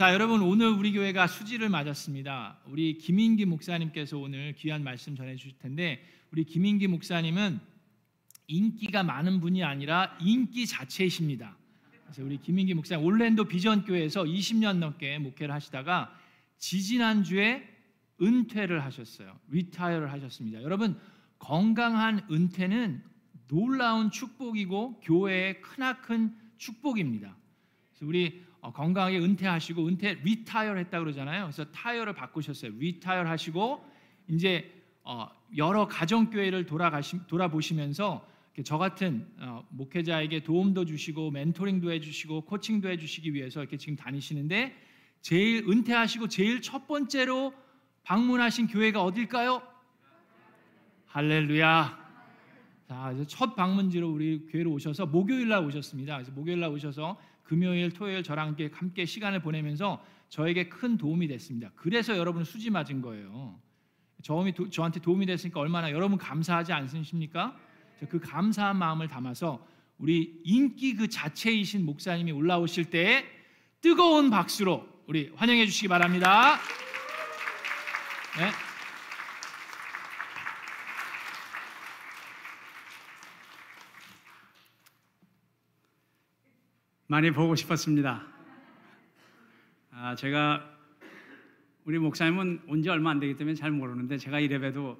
자, 여러분 오늘 우리 교회가 수지를 맞았습니다. 우리 김인기 목사님께서 오늘 귀한 말씀 전해 주실 텐데 우리 김인기 목사님은 인기가 많은 분이 아니라 인기 자체이십니다. 그래서 우리 김인기 목사님 올랜도 비전 교회에서 20년 넘게 목회를 하시다가 지지난주에 은퇴를 하셨어요. retire를 하셨습니다. 여러분 건강한 은퇴는 놀라운 축복이고 교회의 크나큰 축복입니다. 그래서 우리 어, 건강하게 은퇴하시고 은퇴 retire 했다 그러잖아요. 그래서 타이어를 바꾸셨어요. retire 하시고 이제 어, 여러 가정 교회를 돌아가시 돌아보시면서 저 같은 어, 목회자에게 도움도 주시고 멘토링도 해주시고 코칭도 해주시기 위해서 이렇게 지금 다니시는데 제일 은퇴하시고 제일 첫 번째로 방문하신 교회가 어딜까요? 할렐루야. 자, 이제 첫 방문지로 우리 교회로 오셔서 목요일 날 오셨습니다. 그래서 목요일 날 오셔서 금요일, 토요일 저랑 함께, 시간을 보내면서 저에게 큰 도움이 됐습니다. 그래서 여러분 수지 맞은 거예요. 저음이 도, 저한테 도움이 됐으니까 얼마나 여러분 감사하지 않으십니까? 그 감사한 마음을 담아서 우리 인기 그 자체이신 목사님이 올라오실 때에 뜨거운 박수로 우리 환영해 주시기 바랍니다. 네. 많이 보고 싶었습니다. 아, 제가 우리 목사님은 온 지 얼마 안 되기 때문에 잘 모르는데 제가 이래봬도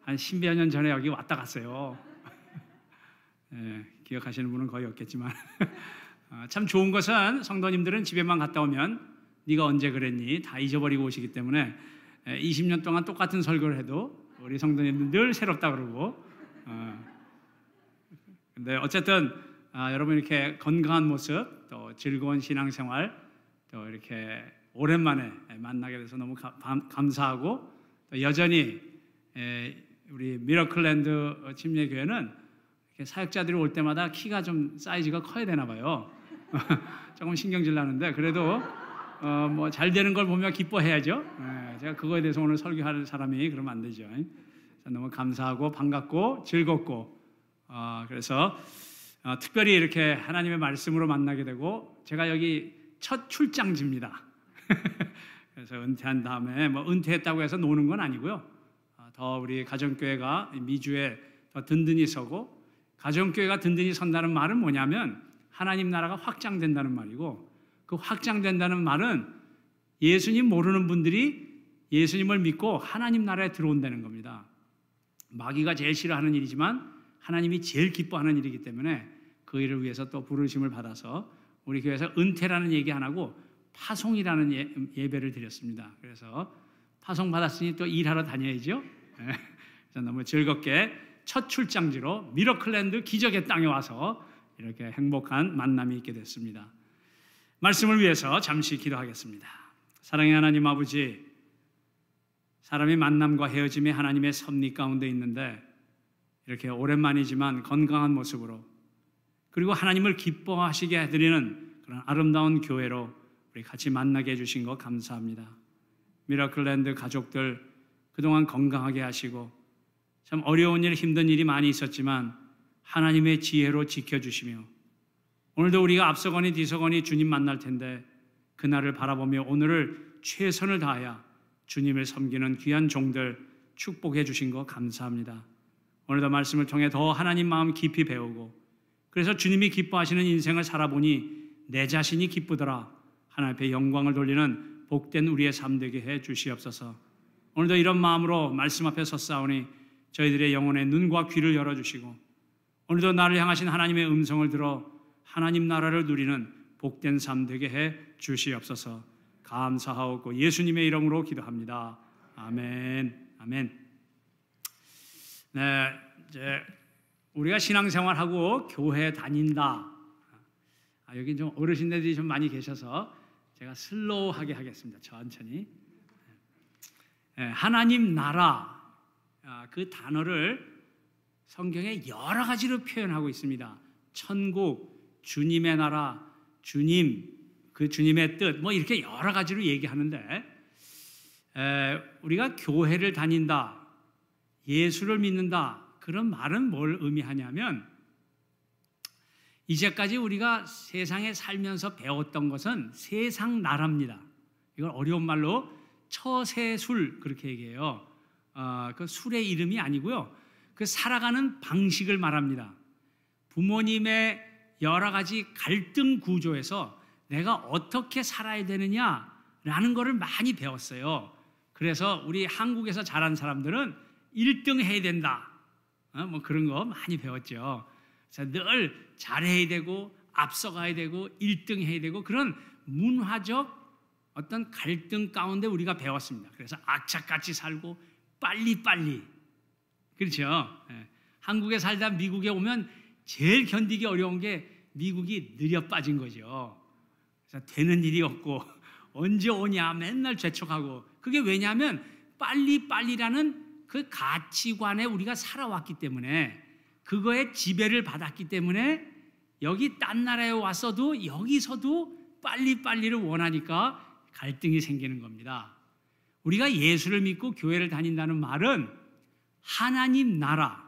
한 10여 년 전에 여기 왔다 갔어요. 예, 기억하시는 분은 거의 없겠지만 아, 참 좋은 것은 성도님들은 집에만 갔다 오면 네가 언제 그랬니 다 잊어버리고 오시기 때문에 20년 동안 똑같은 설교를 해도 우리 성도님들 늘 새롭다 그러고 어, 근데 어쨌든 아, 여러분 이렇게 건강한 모습 또 즐거운 신앙생활 또 이렇게 오랜만에 만나게 돼서 너무 가, 감사하고 또 여전히 에, 우리 미러클랜드 침례교회는 사역자들이 올 때마다 키가 좀 사이즈가 커야 되나 봐요. 조금 신경질 나는데 그래도 어, 뭐 잘 되는 걸 보며 기뻐해야죠. 에, 제가 그거에 대해서 오늘 설교할 사람이 그러면 안 되죠. 너무 감사하고 반갑고 즐겁고 어, 그래서 어, 특별히 이렇게 하나님의 말씀으로 만나게 되고 제가 여기 첫 출장지입니다. 그래서 은퇴한 다음에 뭐 은퇴했다고 해서 노는 건 아니고요. 어, 더 우리 가정교회가 미주에 더 든든히 서고 가정교회가 든든히 선다는 말은 뭐냐면 하나님 나라가 확장된다는 말이고 그 확장된다는 말은 예수님 모르는 분들이 예수님을 믿고 하나님 나라에 들어온다는 겁니다. 마귀가 제일 싫어하는 일이지만 하나님이 제일 기뻐하는 일이기 때문에 그 일을 위해서 또 부르심을 받아서 우리 교회에서 은퇴라는 얘기 안 하고 파송이라는 예, 배를 드렸습니다. 그래서 파송 받았으니 또 일하러 다녀야죠. 예. 너무 즐겁게 첫 출장지로 미러클랜드 기적의 땅에 와서 이렇게 행복한 만남이 있게 됐습니다. 말씀을 위해서 잠시 기도하겠습니다. 사랑의 하나님 아버지, 사람이 만남과 헤어짐이 하나님의 섭리 가운데 있는데 이렇게 오랜만이지만 건강한 모습으로 그리고 하나님을 기뻐하시게 해드리는 그런 아름다운 교회로 우리 같이 만나게 해주신 것 감사합니다. 미라클랜드 가족들 그동안 건강하게 하시고 참 어려운 일, 힘든 일이 많이 있었지만 하나님의 지혜로 지켜주시며 오늘도 우리가 앞서거니 뒤서거니 주님 만날 텐데 그날을 바라보며 오늘을 최선을 다하여 주님을 섬기는 귀한 종들 축복해 주신 것 감사합니다. 오늘도 말씀을 통해 더 하나님 마음 깊이 배우고 그래서 주님이 기뻐하시는 인생을 살아보니 내 자신이 기쁘더라. 하나님 앞에 영광을 돌리는 복된 우리의 삶 되게 해 주시옵소서. 오늘도 이런 마음으로 말씀 앞에 섰사오니 저희들의 영혼의 눈과 귀를 열어주시고 오늘도 나를 향하신 하나님의 음성을 들어 하나님 나라를 누리는 복된 삶 되게 해 주시옵소서. 감사하옵고 예수님의 이름으로 기도합니다. 아멘. 아멘. 네, 이제 우리가 신앙생활하고 교회 다닌다. 아, 여기 좀 어르신들이 좀 많이 계셔서 제가 슬로우하게 하겠습니다. 천천히. 네, 하나님 나라 아, 그 단어를 성경에 여러 가지로 표현하고 있습니다. 천국, 주님의 나라, 주님, 그 주님의 뜻, 뭐 이렇게 여러 가지로 얘기하는데 우리가 교회를 다닌다, 예수를 믿는다, 그런 말은 뭘 의미하냐면 이제까지 우리가 세상에 살면서 배웠던 것은 세상 나라입니다. 이걸 어려운 말로 처세술 그렇게 얘기해요. 어, 그 술의 이름이 아니고요. 그 살아가는 방식을 말합니다. 부모님의 여러 가지 갈등 구조에서 내가 어떻게 살아야 되느냐라는 것을 많이 배웠어요. 그래서 우리 한국에서 자란 사람들은 1등 해야 된다. 어, 뭐 그런 거 많이 배웠죠. 늘 잘해야 되고 앞서가야 되고 1등 해야 되고 그런 문화적 어떤 갈등 가운데 우리가 배웠습니다. 그래서 악착같이 살고 빨리빨리 그렇죠. 예. 한국에 살다 미국에 오면 제일 견디기 어려운 게 미국이 느려 빠진 거죠. 그래서 되는 일이 없고 언제 오냐 맨날 재촉하고 그게 왜냐하면 빨리빨리라는 그 가치관에 우리가 살아왔기 때문에 그거에 지배를 받았기 때문에 여기 딴 나라에 왔어도 여기서도 빨리빨리를 원하니까 갈등이 생기는 겁니다. 우리가 예수를 믿고 교회를 다닌다는 말은 하나님 나라,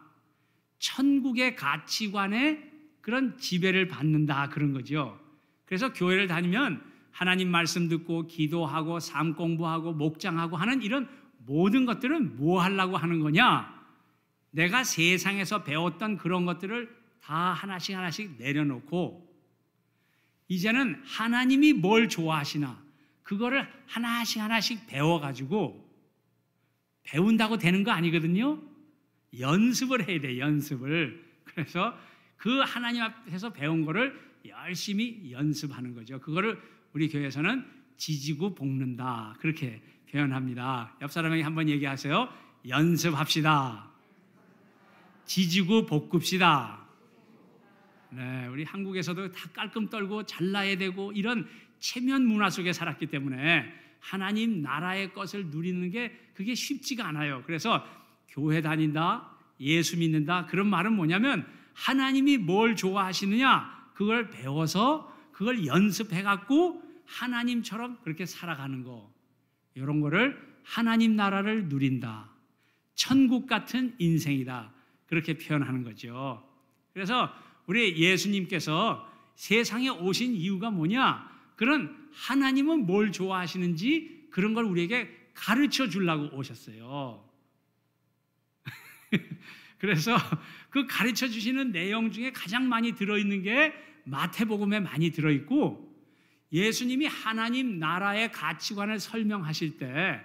천국의 가치관에 그런 지배를 받는다 그런 거죠. 그래서 교회를 다니면 하나님 말씀 듣고 기도하고 삶 공부하고 목장하고 하는 이런 모든 것들은 뭐 하려고 하는 거냐? 내가 세상에서 배웠던 그런 것들을 다 하나씩 하나씩 내려놓고 이제는 하나님이 뭘 좋아하시나 그거를 하나씩 하나씩 배워가지고 배운다고 되는 거 아니거든요. 연습을 해야 돼, 연습을. 그래서 그 하나님 앞에서 배운 거를 열심히 연습하는 거죠. 그거를 우리 교회에서는 지지고 볶는다. 그렇게 표현합니다. 옆 사람에게 한번 얘기하세요. 연습합시다. 지지고 볶읍시다. 네, 우리 한국에서도 다 깔끔 떨고 잘나야 되고 이런 체면 문화 속에 살았기 때문에 하나님 나라의 것을 누리는 게 그게 쉽지가 않아요. 그래서 교회 다닌다, 예수 믿는다 그런 말은 뭐냐면 하나님이 뭘 좋아하시느냐 그걸 배워서 그걸 연습해 갖고 하나님처럼 그렇게 살아가는 거. 이런 거를 하나님 나라를 누린다. 천국 같은 인생이다. 그렇게 표현하는 거죠. 그래서 우리 예수님께서 세상에 오신 이유가 뭐냐? 그런 하나님은 뭘 좋아하시는지 그런 걸 우리에게 가르쳐 주려고 오셨어요. 그래서 그 가르쳐 주시는 내용 중에 가장 많이 들어있는 게 마태복음에 많이 들어있고 예수님이 하나님 나라의 가치관을 설명하실 때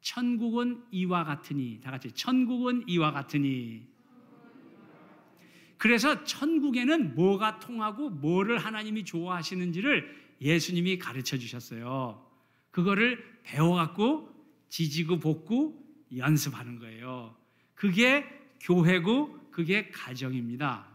천국은 이와 같으니 다 같이 천국은 이와 같으니 그래서 천국에는 뭐가 통하고 뭐를 하나님이 좋아하시는지를 예수님이 가르쳐 주셨어요. 그거를 배워 갖고 지지고 볶고 연습하는 거예요. 그게 교회고 그게 가정입니다.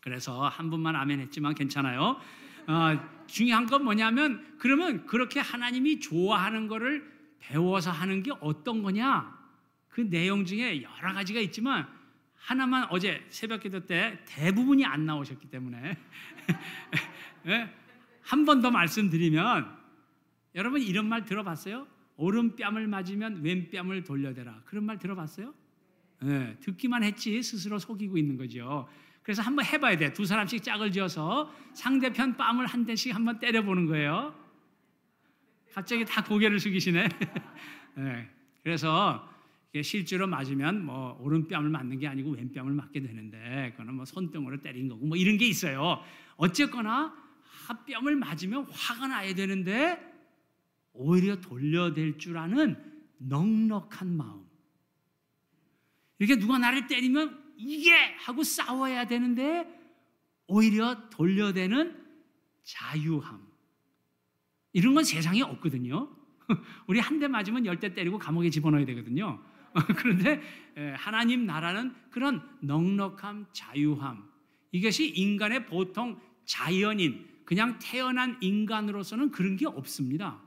그래서 한 분만 아멘 했지만 괜찮아요. 어, 중요한 건 뭐냐면 그러면 그렇게 하나님이 좋아하는 거를 배워서 하는 게 어떤 거냐? 그 내용 중에 여러 가지가 있지만 하나만 어제 새벽 기도 때 대부분이 안 나오셨기 때문에 예? 한번 더 말씀드리면 여러분 이런 말 들어봤어요? 오른뺨을 맞으면 왼뺨을 돌려대라. 그런 말 들어봤어요? 네, 듣기만 했지 스스로 속이고 있는 거죠. 그래서 한번 해봐야 돼. 두 사람씩 짝을 지어서 상대편 뺨을 한 대씩 한번 때려보는 거예요. 갑자기 다 고개를 숙이시네. 네, 그래서 실제로 맞으면 뭐 오른뺨을 맞는 게 아니고 왼뺨을 맞게 되는데 그거는 뭐 손등으로 때린 거고 뭐 이런 게 있어요. 어쨌거나 뼈을 맞으면 화가 나야 되는데 오히려 돌려댈 줄 아는 넉넉한 마음. 이렇게 누가 나를 때리면 이게 하고 싸워야 되는데 오히려 돌려대는 자유함. 이런 건 세상에 없거든요. 우리 한 대 맞으면 열 대 때리고 감옥에 집어넣어야 되거든요. 그런데 하나님 나라는 그런 넉넉함, 자유함. 이것이 인간의 보통 자연인, 그냥 태어난 인간으로서는 그런 게 없습니다.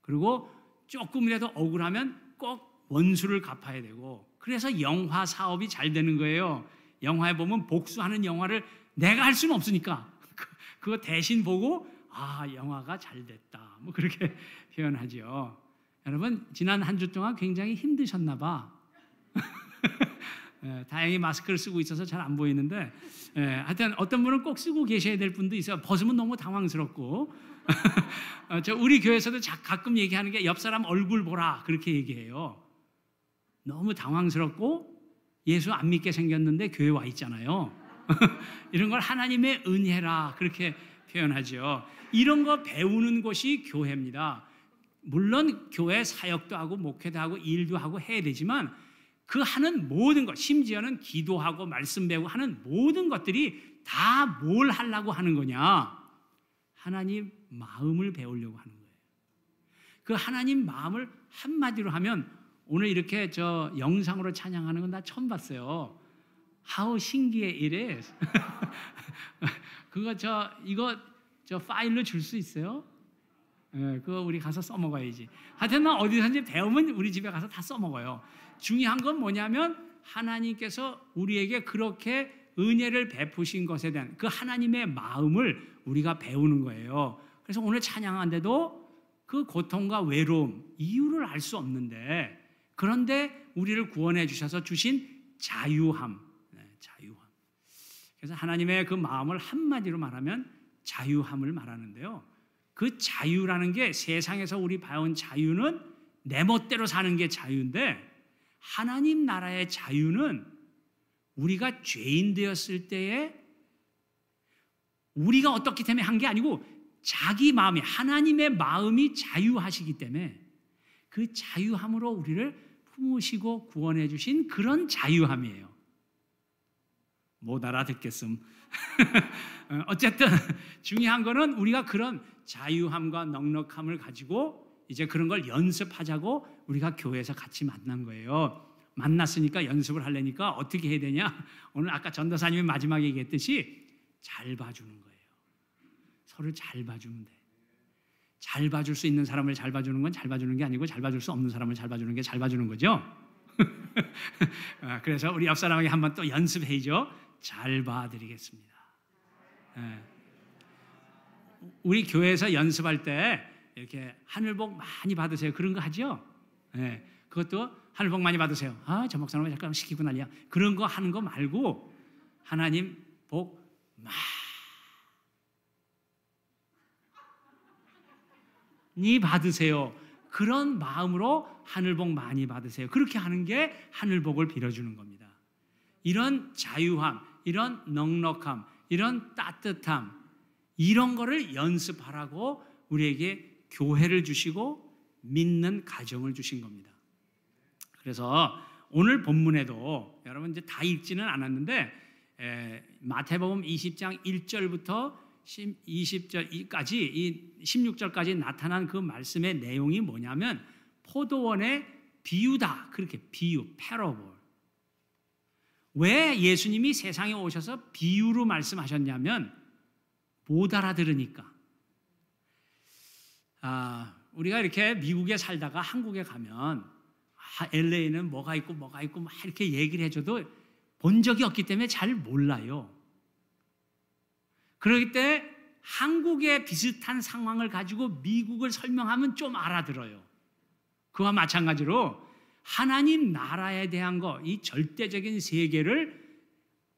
그리고 조금이라도 억울하면 꼭 원수를 갚아야 되고 그래서 영화 사업이 잘 되는 거예요. 영화에 보면 복수하는 영화를 내가 할 수는 없으니까 그, 그거 대신 보고 아 영화가 잘 됐다 뭐 그렇게 표현하죠. 여러분 지난 한 주 동안 굉장히 힘드셨나 봐. 예, 다행히 마스크를 쓰고 있어서 잘 안 보이는데 예, 하여튼 어떤 분은 꼭 쓰고 계셔야 될 분도 있어요. 벗으면 너무 당황스럽고 어, 저 우리 교회에서도 자- 가끔 얘기하는 게 옆 사람 얼굴 보라 그렇게 얘기해요. 너무 당황스럽고 예수 안 믿게 생겼는데 교회 와 있잖아요. 이런 걸 하나님의 은혜라 그렇게 표현하죠. 이런 거 배우는 곳이 교회입니다. 물론 교회 사역도 하고 목회도 하고 일도 하고 해야 되지만 그 하는 모든 것, 심지어는 기도하고 말씀 배우고 하는 모든 것들이 다 뭘 하려고 하는 거냐? 하나님 마음을 배우려고 하는 거예요. 그 하나님 마음을 한마디로 하면 오늘 이렇게 저 영상으로 찬양하는 건 나 처음 봤어요. 하우 신기해 이래. 그거 저 이거 저 파일로 줄 수 있어요? 예, 그거 우리 가서 써먹어야지. 하여튼 나 어디선지 배우면 우리 집에 가서 다 써먹어요. 중요한 건 뭐냐면 하나님께서 우리에게 그렇게 은혜를 베푸신 것에 대한 그 하나님의 마음을 우리가 배우는 거예요. 그래서 오늘 찬양한데도 그 고통과 외로움 이유를 알 수 없는데 그런데 우리를 구원해 주셔서 주신 자유함, 네, 자유함. 그래서 하나님의 그 마음을 한마디로 말하면 자유함을 말하는데요. 그 자유라는 게 세상에서 우리 봐온 자유는 내 멋대로 사는 게 자유인데 하나님 나라의 자유는 우리가 죄인 되었을 때에 우리가 어떻기 때문에 한 게 아니고 자기 마음이 하나님의 마음이 자유하시기 때문에 그 자유함으로 우리를 품으시고 구원해 주신 그런 자유함이에요. 못 알아듣겠음. 어, 어쨌든 중요한 거는 우리가 그런 자유함과 넉넉함을 가지고 이제 그런 걸 연습하자고 우리가 교회에서 같이 만난 거예요. 만났으니까 연습을 하려니까 어떻게 해야 되냐? 오늘 아까 전도사님이 마지막에 얘기했듯이 잘 봐주는 거예요. 서로 잘 봐주면 돼. 잘 봐줄 수 있는 사람을 잘 봐주는 건 잘 봐주는 게 아니고 잘 봐줄 수 없는 사람을 잘 봐주는 게 잘 봐주는 거죠. 아, 그래서 우리 옆 사람에게 한번 또 연습해야죠. 잘 봐드리겠습니다. 예. 우리 교회에서 연습할 때 이렇게 하늘복 많이 받으세요. 그런 거 하죠? 예. 그것도 하늘복 많이 받으세요. 아, 저 목사님 잠깐 시키고 난리야. 그런 거 하는 거 말고 하나님 복 많이 받으세요. 그런 마음으로 하늘복 많이 받으세요. 그렇게 하는 게 하늘복을 빌어주는 겁니다. 이런 자유함, 이런 넉넉함, 이런 따뜻함, 이런 거를 연습하라고 우리에게 교회를 주시고 믿는 가정을 주신 겁니다. 그래서 오늘 본문에도 여러분 이제 다 읽지는 않았는데 에, 마태복음 20장 1절부터 20절까지 이 16절까지 나타난 그 말씀의 내용이 뭐냐면 포도원의 비유다. 그렇게 비유 패러볼 왜 예수님이 세상에 오셔서 비유로 말씀하셨냐면 못 알아들으니까. 아, 우리가 이렇게 미국에 살다가 한국에 가면 아, LA는 뭐가 있고 뭐가 있고 막 이렇게 얘기를 해줘도 본 적이 없기 때문에 잘 몰라요. 그러기 때 한국의 비슷한 상황을 가지고 미국을 설명하면 좀 알아들어요. 그와 마찬가지로 하나님 나라에 대한 거, 이 절대적인 세계를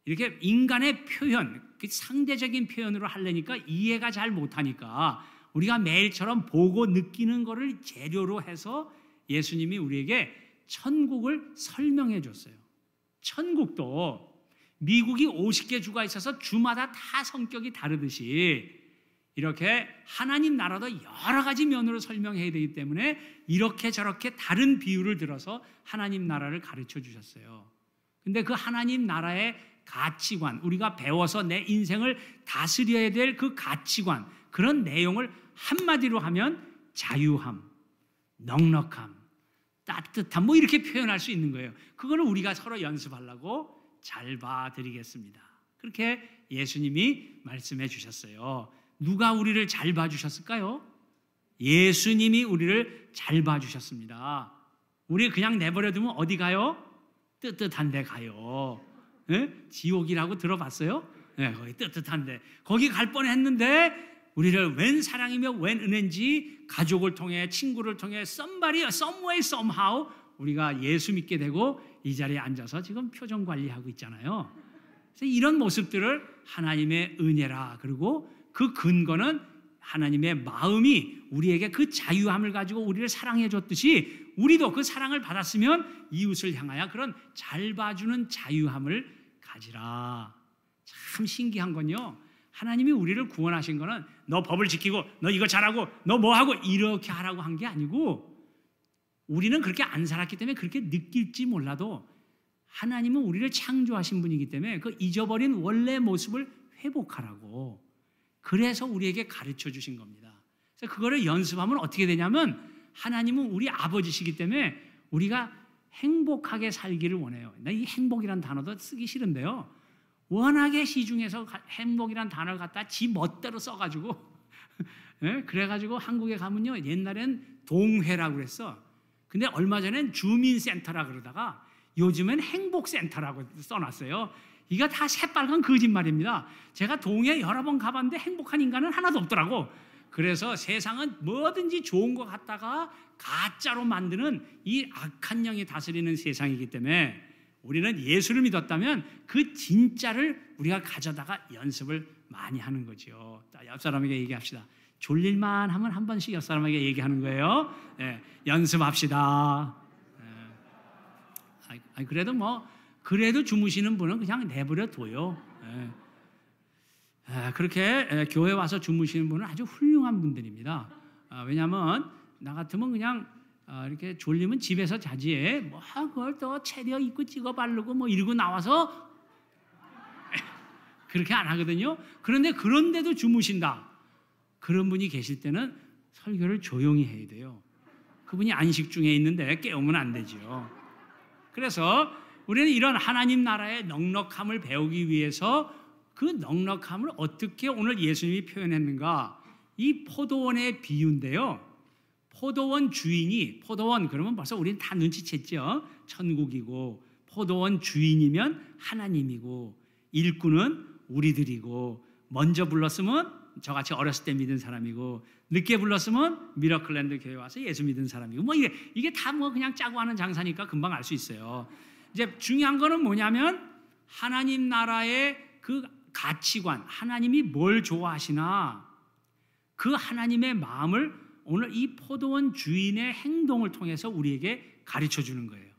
이렇게 인간의 표현, 그 상대적인 표현으로 하려니까 이해가 잘 못하니까 우리가 매일처럼 보고 느끼는 것을 재료로 해서 예수님이 우리에게 천국을 설명해 줬어요. 천국도 미국이 50개 주가 있어서 주마다 다 성격이 다르듯이 이렇게 하나님 나라도 여러 가지 면으로 설명해야 되기 때문에 이렇게 저렇게 다른 비유를 들어서 하나님 나라를 가르쳐 주셨어요. 근데 그 하나님 나라의 가치관, 우리가 배워서 내 인생을 다스려야 될 그 가치관, 그런 내용을 한마디로 하면 자유함, 넉넉함, 따뜻함, 뭐 이렇게 표현할 수 있는 거예요. 그거를 우리가 서로 연습하려고 잘 봐드리겠습니다. 그렇게 예수님이 말씀해 주셨어요. 누가 우리를 잘 봐주셨을까요? 예수님이 우리를 잘 봐주셨습니다. 우리 그냥 내버려두면 어디 가요? 뜨뜻한 데 가요. 네? 지옥이라고 들어봤어요? 네, 거기 뜨뜻한 데. 거기 갈 뻔했는데 우리를 웬 사랑이며 웬 은혜인지 가족을 통해 친구를 통해 somebody, someway, somehow 우리가 예수 믿게 되고 이 자리에 앉아서 지금 표정 관리하고 있잖아요. 그래서 이런 모습들을 하나님의 은혜라 그리고 그 근거는 하나님의 마음이 우리에게 그 자유함을 가지고 우리를 사랑해 줬듯이 우리도 그 사랑을 받았으면 이웃을 향하여 그런 잘 봐주는 자유함을 가지라. 참 신기한 건요. 하나님이 우리를 구원하신 거는 너 법을 지키고 너 이거 잘하고 너 뭐 하고 이렇게 하라고 한 게 아니고 우리는 그렇게 안 살았기 때문에 그렇게 느낄지 몰라도 하나님은 우리를 창조하신 분이기 때문에 그 잊어버린 원래 모습을 회복하라고 그래서 우리에게 가르쳐 주신 겁니다. 그래서 그거를 연습하면 어떻게 되냐면 하나님은 우리 아버지시기 때문에 우리가 행복하게 살기를 원해요. 나 이 행복이란 단어도 쓰기 싫은데요. 워낙에 시중에서 행복이란 단어를 갖다 지 멋대로 써가지고 네? 그래가지고 한국에 가면요 옛날엔 동회라고 그랬어. 근데 얼마 전엔 주민센터라 그러다가 요즘엔 행복센터라고 써놨어요. 이거 다 새빨간 거짓말입니다. 제가 동해 여러 번 가봤는데 행복한 인간은 하나도 없더라고. 그래서 세상은 뭐든지 좋은 거 갖다가 가짜로 만드는 이 악한 영이 다스리는 세상이기 때문에 우리는 예수를 믿었다면 그 진짜를 우리가 가져다가 연습을 많이 하는 거죠. 옆 사람에게 얘기합시다. 졸릴만 하면 한 번씩 옆 사람에게 얘기하는 거예요. 네, 연습합시다. 네. 아니, 그래도 뭐 그래도 주무시는 분은 그냥 내버려 둬요. 네. 아, 그렇게 교회 와서 주무시는 분은 아주 훌륭한 분들입니다. 아, 왜냐하면 나 같으면 그냥 아, 이렇게 졸리면 집에서 자지. 뭐 그걸 또 체려 입고 찍어 바르고 뭐 이러고 나와서 그렇게 안 하거든요. 그런데 그런데도 주무신다. 그런 분이 계실 때는 설교를 조용히 해야 돼요. 그분이 안식 중에 있는데 깨우면 안 되죠. 그래서 우리는 이런 하나님 나라의 넉넉함을 배우기 위해서 그 넉넉함을 어떻게 오늘 예수님이 표현했는가? 이 포도원의 비유인데요. 포도원 주인이 포도원 그러면 벌써 우리는 다 눈치챘죠. 천국이고 포도원 주인이면 하나님이고 일꾼은 우리들이고 먼저 불렀으면 저같이 어렸을 때 믿은 사람이고 늦게 불렀으면 미러클랜드 교회 와서 예수 믿은 사람이고 뭐 이게 이게 다 뭐 그냥 짜고 하는 장사니까 금방 알 수 있어요. 이제 중요한 거는 뭐냐면 하나님 나라의 그 가치관, 하나님이 뭘 좋아하시나 그 하나님의 마음을 오늘 이 포도원 주인의 행동을 통해서 우리에게 가르쳐 주는 거예요.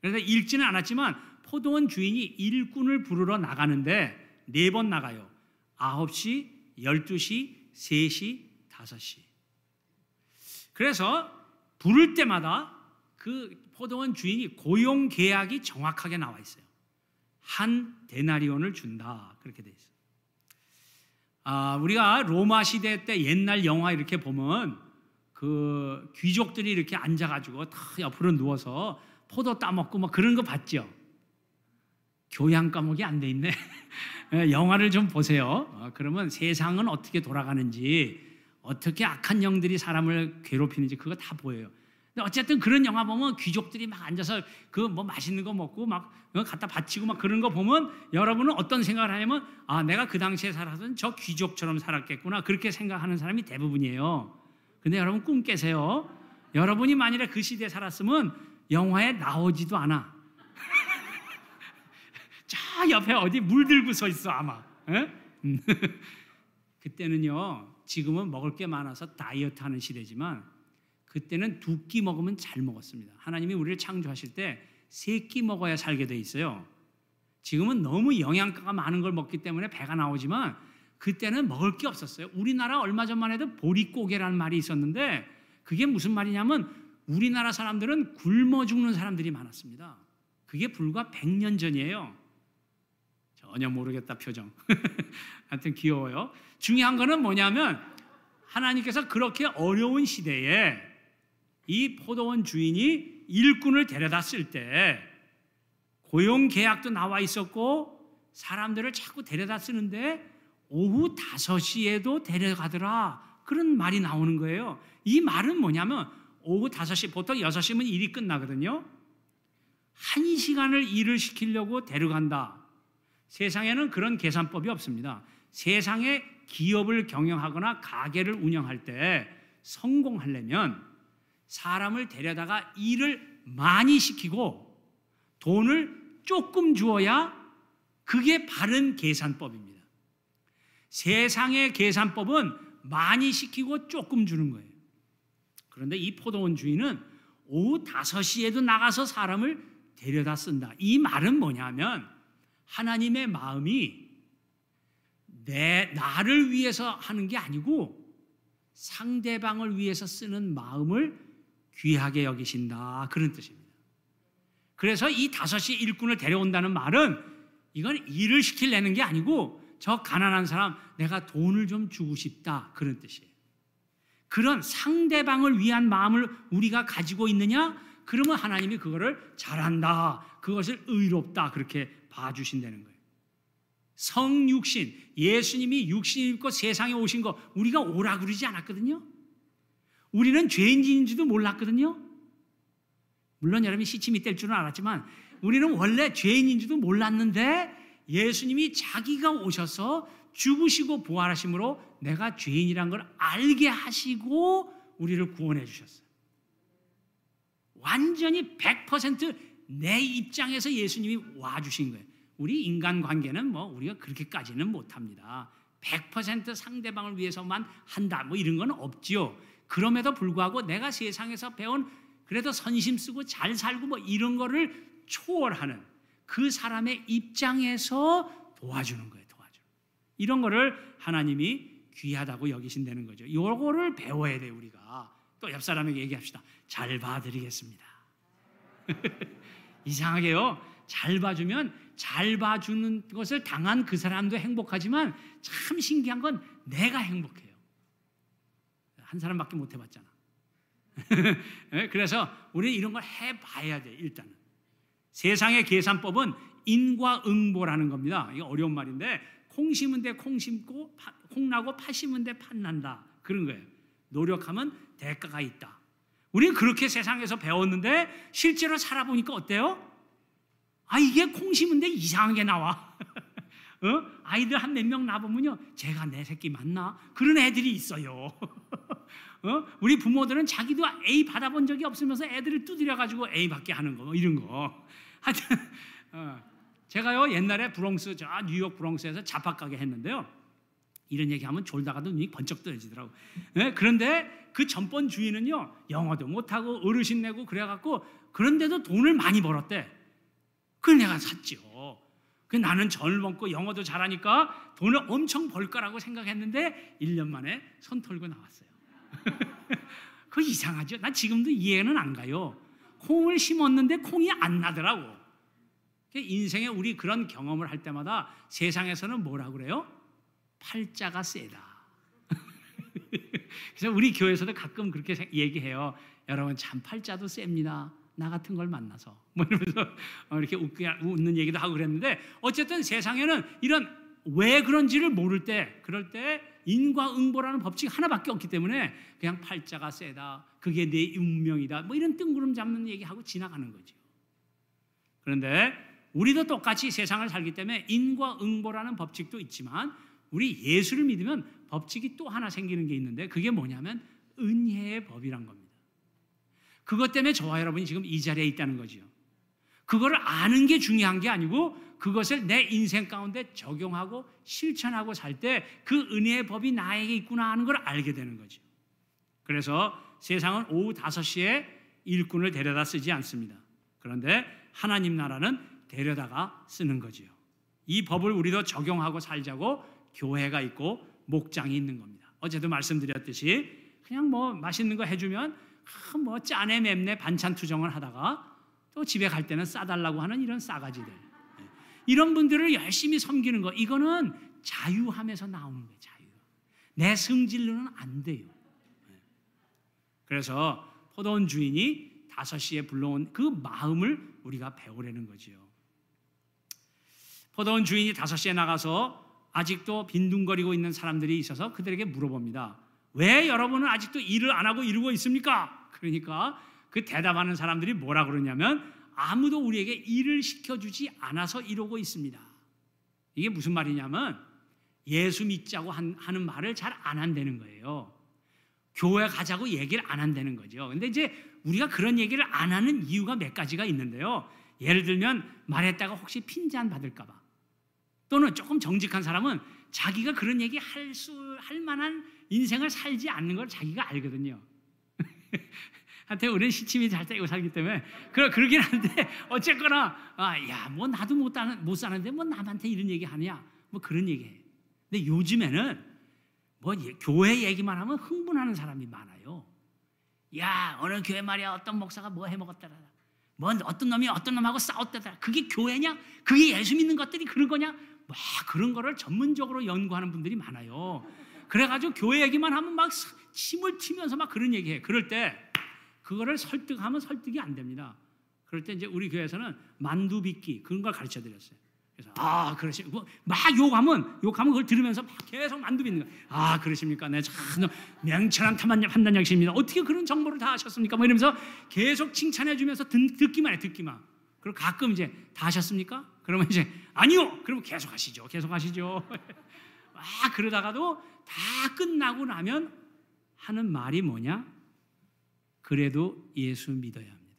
그래서 읽지는 않았지만 포도원 주인이 일꾼을 부르러 나가는데 네 번 나가요. 9시, 12시, 3시, 5시. 그래서 부를 때마다 그 포도원 주인이 고용 계약이 정확하게 나와 있어요. 한 데나리온을 준다. 그렇게 돼 있어요. 아, 우리가 로마 시대 때 옛날 영화 이렇게 보면 그 귀족들이 이렇게 앉아가지고 다 옆으로 누워서 포도 따먹고 막 그런 거 봤죠. 교양 과목이 안 돼 있네. 예, 영화를 좀 보세요. 어, 그러면 세상은 어떻게 돌아가는지, 어떻게 악한 영들이 사람을 괴롭히는지 그거 다 보여요. 근데 어쨌든 그런 영화 보면 귀족들이 막 앉아서 그 뭐 맛있는 거 먹고 막 어, 갖다 바치고 막 그런 거 보면 여러분은 어떤 생각을 하냐면 아 내가 그 당시에 살았던 저 귀족처럼 살았겠구나 그렇게 생각하는 사람이 대부분이에요. 근데 여러분 꿈 깨세요. 여러분이 만일에 그 시대에 살았으면 영화에 나오지도 않아. 저 옆에 어디 물 들고 서 있어 아마. 음. 그때는요. 지금은 먹을 게 많아서 다이어트 하는 시대지만 그때는 두 끼 먹으면 잘 먹었습니다. 하나님이 우리를 창조하실 때 세 끼 먹어야 살게 돼 있어요. 지금은 너무 영양가가 많은 걸 먹기 때문에 배가 나오지만 그때는 먹을 게 없었어요. 우리나라 얼마 전만 해도 보릿고개라는 말이 있었는데 그게 무슨 말이냐면 우리나라 사람들은 굶어 죽는 사람들이 많았습니다. 그게 불과 100년 전이에요. 전혀 모르겠다 표정. 하여튼 귀여워요. 중요한 거는 뭐냐면 하나님께서 그렇게 어려운 시대에 이 포도원 주인이 일꾼을 데려다 쓸 때 고용 계약도 나와 있었고 사람들을 자꾸 데려다 쓰는데 오후 5시에도 데려가더라. 그런 말이 나오는 거예요. 이 말은 뭐냐면 오후 5시 보통 6시면 일이 끝나거든요. 1시간을 일을 시키려고 데려간다. 세상에는 그런 계산법이 없습니다. 세상에 기업을 경영하거나 가게를 운영할 때 성공하려면 사람을 데려다가 일을 많이 시키고 돈을 조금 주어야 그게 바른 계산법입니다. 세상의 계산법은 많이 시키고 조금 주는 거예요. 그런데 이 포도원 주인은 오후 5시에도 나가서 사람을 데려다 쓴다. 이 말은 뭐냐면 하나님의 마음이 내 나를 위해서 하는 게 아니고 상대방을 위해서 쓰는 마음을 귀하게 여기신다. 그런 뜻입니다. 그래서 이 다섯 시 일꾼을 데려온다는 말은 이건 일을 시키려는 게 아니고 저 가난한 사람 내가 돈을 좀 주고 싶다. 그런 뜻이에요. 그런 상대방을 위한 마음을 우리가 가지고 있느냐? 그러면 하나님이 그거를 잘한다. 그것을 의롭다. 그렇게 봐주신다는 거예요. 성육신, 예수님이 육신 입고 세상에 오신 거 우리가 오라 그러지 않았거든요. 우리는 죄인인지도 몰랐거든요. 물론 여러분이 시침이 뗄 줄은 알았지만 우리는 원래 죄인인지도 몰랐는데 예수님이 자기가 오셔서 죽으시고 부활하심으로 내가 죄인이란 걸 알게 하시고 우리를 구원해 주셨어요. 완전히 100% 내 입장에서 예수님이 와 주신 거예요. 우리 인간 관계는 뭐 우리가 그렇게까지는 못 합니다. 100% 상대방을 위해서만 한다. 뭐 이런 건 없지요. 그럼에도 불구하고 내가 세상에서 배운 그래도 선심 쓰고 잘 살고 뭐 이런 거를 초월하는 그 사람의 입장에서 도와주는 거예요. 도와주는. 이런 거를 하나님이 귀하다고 여기신다는 거죠. 요거를 배워야 돼요, 우리가. 또 옆 사람에게 얘기합시다. 잘 봐드리겠습니다. 이상하게요. 잘 봐주면 잘 봐주는 것을 당한 그 사람도 행복하지만 참 신기한 건 내가 행복해요. 한 사람밖에 못 해봤잖아. 예, 그래서 우리 이런 걸 해봐야 돼 일단은. 세상의 계산법은 인과응보라는 겁니다. 이거 어려운 말인데 콩 심은 데 콩 심고 파, 콩 나고 파 심은 데 팥 난다 그런 거예요. 노력하면 대가가 있다. 우리는 그렇게 세상에서 배웠는데 실제로 살아보니까 어때요? 아 이게 콩 심은데 이상한 게 나와. 어? 아이들 한 몇 명 나보면요, 제가 내 새끼 맞나? 그런 애들이 있어요. 어? 우리 부모들은 자기도 A 받아본 적이 없으면서 애들을 두드려 가지고 A 받게 하는 거, 뭐 이런 거. 하여튼 어, 제가요 옛날에 브롱스 저 뉴욕 브롱스에서 잡학 가게 했는데요. 이런 얘기하면 졸다가도 눈이 번쩍 떠지더라고. 네? 그런데 그 전번 주인은요 영어도 못하고 어르신 내고 그래갖고 그런데도 돈을 많이 벌었대. 그걸 내가 샀죠. 그 나는 젊었고 영어도 잘하니까 돈을 엄청 벌 거라고 생각했는데 1년 만에 손 털고 나왔어요. 그 이상하죠? 나 지금도 이해는 안 가요. 콩을 심었는데 콩이 안 나더라고. 인생에 우리 그런 경험을 할 때마다 세상에서는 뭐라 그래요? 팔자가 세다. 그래서 우리 교회에서도 가끔 그렇게 얘기해요. 여러분 참 팔자도 셉니다. 나 같은 걸 만나서 뭐 이러면서 이렇게 웃는 얘기도 하고 그랬는데 어쨌든 세상에는 이런 왜 그런지를 모를 때 그럴 때 인과응보라는 법칙 하나밖에 없기 때문에 그냥 팔자가 세다 그게 내 운명이다 뭐 이런 뜬구름 잡는 얘기하고 지나가는 거죠 그런데 우리도 똑같이 세상을 살기 때문에 인과응보라는 법칙도 있지만 우리 예수를 믿으면 법칙이 또 하나 생기는 게 있는데 그게 뭐냐면 은혜의 법이란 겁니다 그것 때문에 저와 여러분이 지금 이 자리에 있다는 거지요. 그거를 아는 게 중요한 게 아니고 그것을 내 인생 가운데 적용하고 실천하고 살 때 그 은혜의 법이 나에게 있구나 하는 걸 알게 되는 거죠. 그래서 세상은 오후 5시에 일꾼을 데려다 쓰지 않습니다. 그런데 하나님 나라는 데려다가 쓰는 거지요. 이 법을 우리도 적용하고 살자고 교회가 있고 목장이 있는 겁니다. 어제도 말씀드렸듯이 그냥 뭐 맛있는 거 해주면 아, 뭐 짜내 맵내 반찬 투정을 하다가 또 집에 갈 때는 싸달라고 하는 이런 싸가지들. 예. 이런 분들을 열심히 섬기는 거 이거는 자유함에서 나오는 거예요. 자유. 내 성질로는 안 돼요. 예. 그래서 포도원 주인이 다섯 시에 불러온 그 마음을 우리가 배우려는 거지요. 포도원 주인이 다섯 시에 나가서 아직도 빈둥거리고 있는 사람들이 있어서 그들에게 물어봅니다. 왜 여러분은 아직도 일을 안 하고 이루고 있습니까? 그러니까 그 대답하는 사람들이 뭐라 그러냐면 아무도 우리에게 일을 시켜주지 않아서 이러고 있습니다. 이게 무슨 말이냐면 예수 믿자고 하는 말을 잘 안 한다는 거예요. 교회 가자고 얘기를 안 한다는 거죠. 근데 이제 우리가 그런 얘기를 안 하는 이유가 몇 가지가 있는데요. 예를 들면 말했다가 혹시 핀잔 받을까봐 또는 조금 정직한 사람은 자기가 그런 얘기 할 수 할 만한 인생을 살지 않는 걸 자기가 알거든요. 한테 우리는 시침이 잘 떼고 살기 때문에 그러 그러긴 한데 어쨌거나 아야뭐 나도 못 사는 못 사는데 뭐 남한테 이런 얘기 하냐 뭐 그런 얘기해. 근데 요즘에는 뭐 예- 교회 얘기만 하면 흥분하는 사람이 많아요. 야 어느 교회 말이야 어떤 목사가 뭐 해먹었더라. 뭐 어떤 놈이 어떤 놈하고 싸웠다더라. 그게 교회냐? 그게 예수 믿는 것들이 그런 거냐? 막 그런 거를 전문적으로 연구하는 분들이 많아요. 그래가지고 교회 얘기만 하면 막 침을 튀면서 막 그런 얘기해. 그럴 때 그거를 설득하면 설득이 안 됩니다. 그럴 때 이제 우리 교회에서는 만두 빚기 그런 걸 가르쳐 드렸어요. 그래서 아 그러시고 막 욕하면 욕하면 그걸 들으면서 막 계속 만두 빚는 거야. 아 그러십니까? 네, 참 명철한 판단력이십니다. 어떻게 그런 정보를 다 하셨습니까? 뭐 이러면서 계속 칭찬해 주면서 듣기만 해 듣기만. 그리고 가끔 이제 다 하셨습니까? 그러면 이제 아니요. 그러면 계속 하시죠. 계속 하시죠. 막 그러다가도 다 끝나고 나면 하는 말이 뭐냐? 그래도 예수 믿어야 합니다.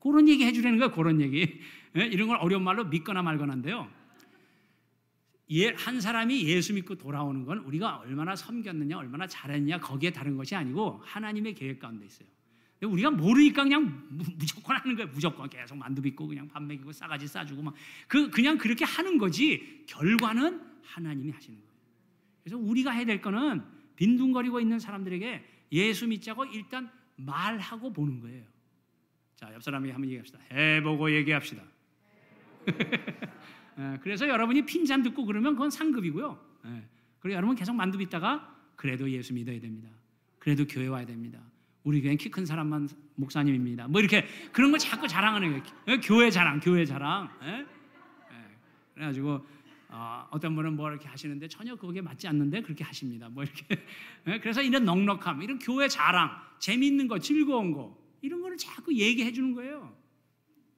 그런 얘기 해주려는 거예요. 그런 얘기. 예? 이런 걸 어려운 말로 믿거나 말거나인데요. 예, 한 사람이 예수 믿고 돌아오는 건 우리가 얼마나 섬겼느냐, 얼마나 잘했냐 거기에 다른 것이 아니고 하나님의 계획 가운데 있어요. 우리가 모르니까 그냥 무- 무조건 하는 거예요. 무조건 계속 만두 빚고 그냥 밥 먹이고 싸가지 싸주고 막 그 그냥 그렇게 하는 거지. 결과는 하나님이 하시는 거예요. 그래서 우리가 해야 될 거는 빈둥거리고 있는 사람들에게 예수 믿자고 일단 말하고 보는 거예요. 자, 옆 사람에게 한번 얘기합시다. 해보고 얘기합시다. 예, 그래서 여러분이 핀잔 듣고 그러면 그건 상급이고요. 예, 그리고 여러분 계속 만두 빚다가 그래도 예수 믿어야 됩니다. 그래도 교회 와야 됩니다. 우리 교회는 키큰 사람만 목사님입니다. 뭐 이렇게 그런 걸 자꾸 자랑하는 거예요. 예, 교회 자랑, 교회 자랑. 예? 예, 그래가지고 어, 어떤 분은 뭐 이렇게 하시는데 전혀 그게 맞지 않는데 그렇게 하십니다. 뭐 이렇게 예, 그래서 이런 넉넉함, 이런 교회 자랑, 재미있는 거, 즐거운 거 이런 거를 자꾸 얘기해 주는 거예요.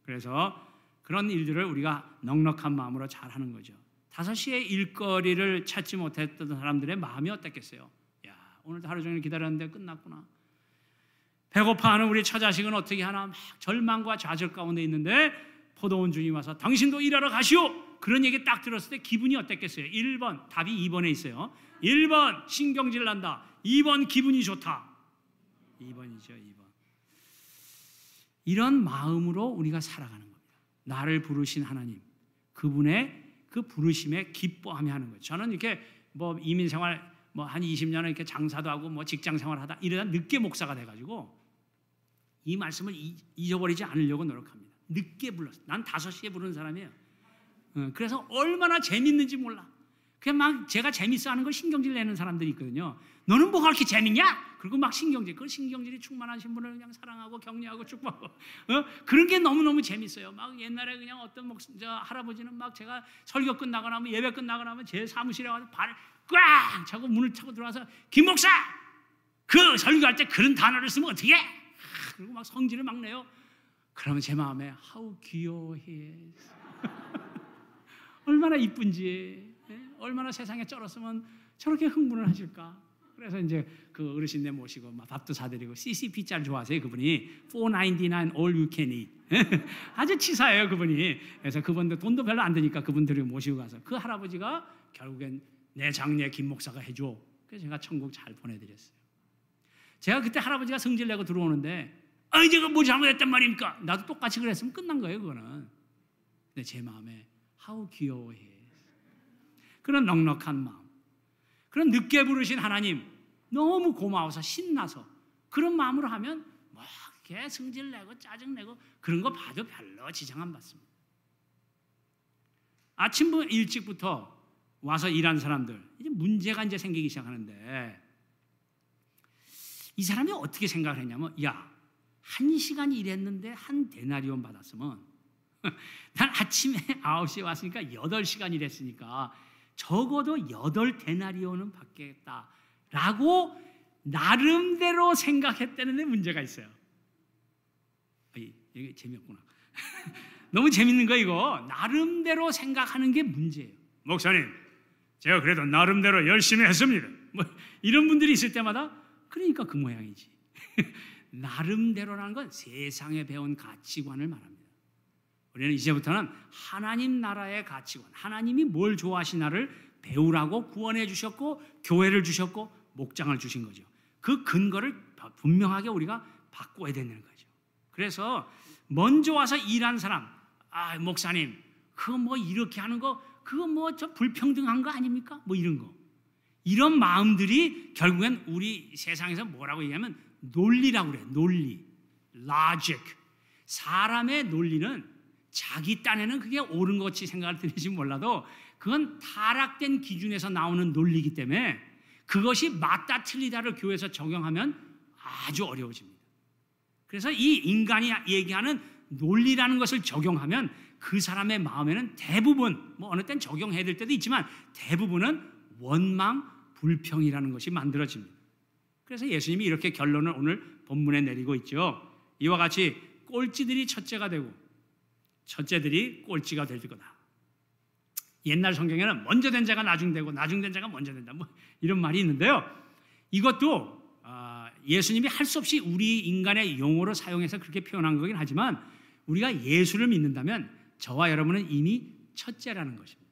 그래서 그런 일들을 우리가 넉넉한 마음으로 잘 하는 거죠. 다섯 시에 일거리를 찾지 못했던 사람들의 마음이 어땠겠어요? 야, 오늘도 하루 종일 기다렸는데 끝났구나. 배고파하는 우리 처자식은 어떻게 하나 막 절망과 좌절 가운데 있는데 포도원 주님 와서 당신도 일하러 가시오. 그런 얘기 딱 들었을 때 기분이 어땠겠어요? 1번 답이 2번에 있어요. 1번 신경질 난다. 2번 기분이 좋다. 2번이죠, 2번. 이런 마음으로 우리가 살아가는 겁니다. 나를 부르신 하나님, 그분의 그 부르심에 기뻐하며 하는 거예요. 저는 이렇게 뭐 이민 생활 뭐 한 20년을 이렇게 장사도 하고 뭐 직장 생활 하다 이러다 늦게 목사가 돼 가지고 이 말씀을 이- 잊어버리지 않으려고 노력합니다. 늦게 불렀어. 난 5시에 부르는 사람이에요. 어, 그래서 얼마나 재밌는지 몰라. 그냥 막 제가 재밌어 하는 걸 신경질 내는 사람들이 있거든요. 너는 뭐가 그렇게 재밌냐? 그리고 막 신경질. 그 신경질이 충만하신 분을 그냥 사랑하고 격려하고 축복하고. 어? 그런 게 너무너무 재밌어요. 막 옛날에 그냥 어떤 목, 저 할아버지는 막 제가 설교 끝나고 나면 예배 끝나고 나면 제 사무실에 와서 발을 꽉 차고 문을 차고 들어와서 김 목사! 그 설교할 때 그런 단어를 쓰면 어떻게 해? 아, 그리고 막 성질을 막 내요. 그러면 제 마음에 how 귀여워해. 얼마나 이쁜지, 예? 얼마나 세상에 쩔었으면 저렇게 흥분을 하실까. 그래서 이제 그 어르신네 모시고 막 밥도 사드리고 CCP 짤 좋아하세요 그분이 499 all you can eat 아주 치사해요 그분이 그래서 그분도 돈도 별로 안 드니까 그분들을 모시고 가서 그 할아버지가 결국엔 내 장례 김 목사가 해줘 그래서 제가 천국 잘 보내드렸어요 제가 그때 할아버지가 성질 내고 들어오는데 아니 제가 뭐 잘못했단 말입니까? 나도 똑같이 그랬으면 끝난 거예요 그거는. 근데 제 마음에 하우 귀여워해. 그런 넉넉한 마음. 그런 늦게 부르신 하나님 너무 고마워서 신나서 그런 마음으로 하면 뭐 이렇게 성질 내고 짜증 내고 그런 거 봐도 별로 지장 안 받습니다. 아침부 일찍부터 와서 일한 사람들 이제 문제가 이제 생기기 시작하는데 이 사람이 어떻게 생각을 했냐면 야 한 시간 일했는데 한 데나리온 받았으면 난 아침에 9시에 왔으니까 8시간 일했으니까 적어도 8 데나리온은 받겠다 라고 나름대로 생각했다는 데 문제가 있어요. 아이, 이게 재미없구나. 너무 재밌는 거 이거. 나름대로 생각하는 게 문제예요. 목사님, 제가 그래도 나름대로 열심히 했습니다. 뭐 이런 분들이 있을 때마다 그러니까 그 모양이지. 나름대로라는 건 세상에 배운 가치관을 말합니다. 우리는 이제부터는 하나님 나라의 가치관, 하나님이 뭘 좋아하시나를 배우라고 구원해 주셨고 교회를 주셨고 목장을 주신 거죠. 그 근거를 분명하게 우리가 바꿔야 되는 거죠. 그래서 먼저 와서 일한 사람, 아 목사님, 그거 뭐 이렇게 하는 거, 그거 뭐 저 불평등한 거 아닙니까? 뭐 이런 거. 이런 마음들이 결국엔 우리 세상에서 뭐라고 얘기하면 논리라고 그래. 논리, logic. 사람의 논리는 자기 딴에는 그게 옳은 것 같이 생각을 들을지 몰라도 그건 타락된 기준에서 나오는 논리이기 때문에 그것이 맞다 틀리다를 교회에서 적용하면 아주 어려워집니다. 그래서 이 인간이 얘기하는 논리라는 것을 적용하면 그 사람의 마음에는 대부분 뭐 어느 땐 적용해야 될 때도 있지만 대부분은 원망 불평이라는 것이 만들어집니다. 그래서 예수님이 이렇게 결론을 오늘 본문에 내리고 있죠. 이와 같이 꼴찌들이 첫째가 되고 첫째들이 꼴찌가 될 거다. 옛날 성경에는 먼저 된 자가 나중 되고 나중 된 자가 먼저 된다. 뭐 이런 말이 있는데요. 이것도 아, 예수님이 할 수 없이 우리 인간의 용어로 사용해서 그렇게 표현한 거긴 하지만 우리가 예수를 믿는다면 저와 여러분은 이미 첫째라는 것입니다.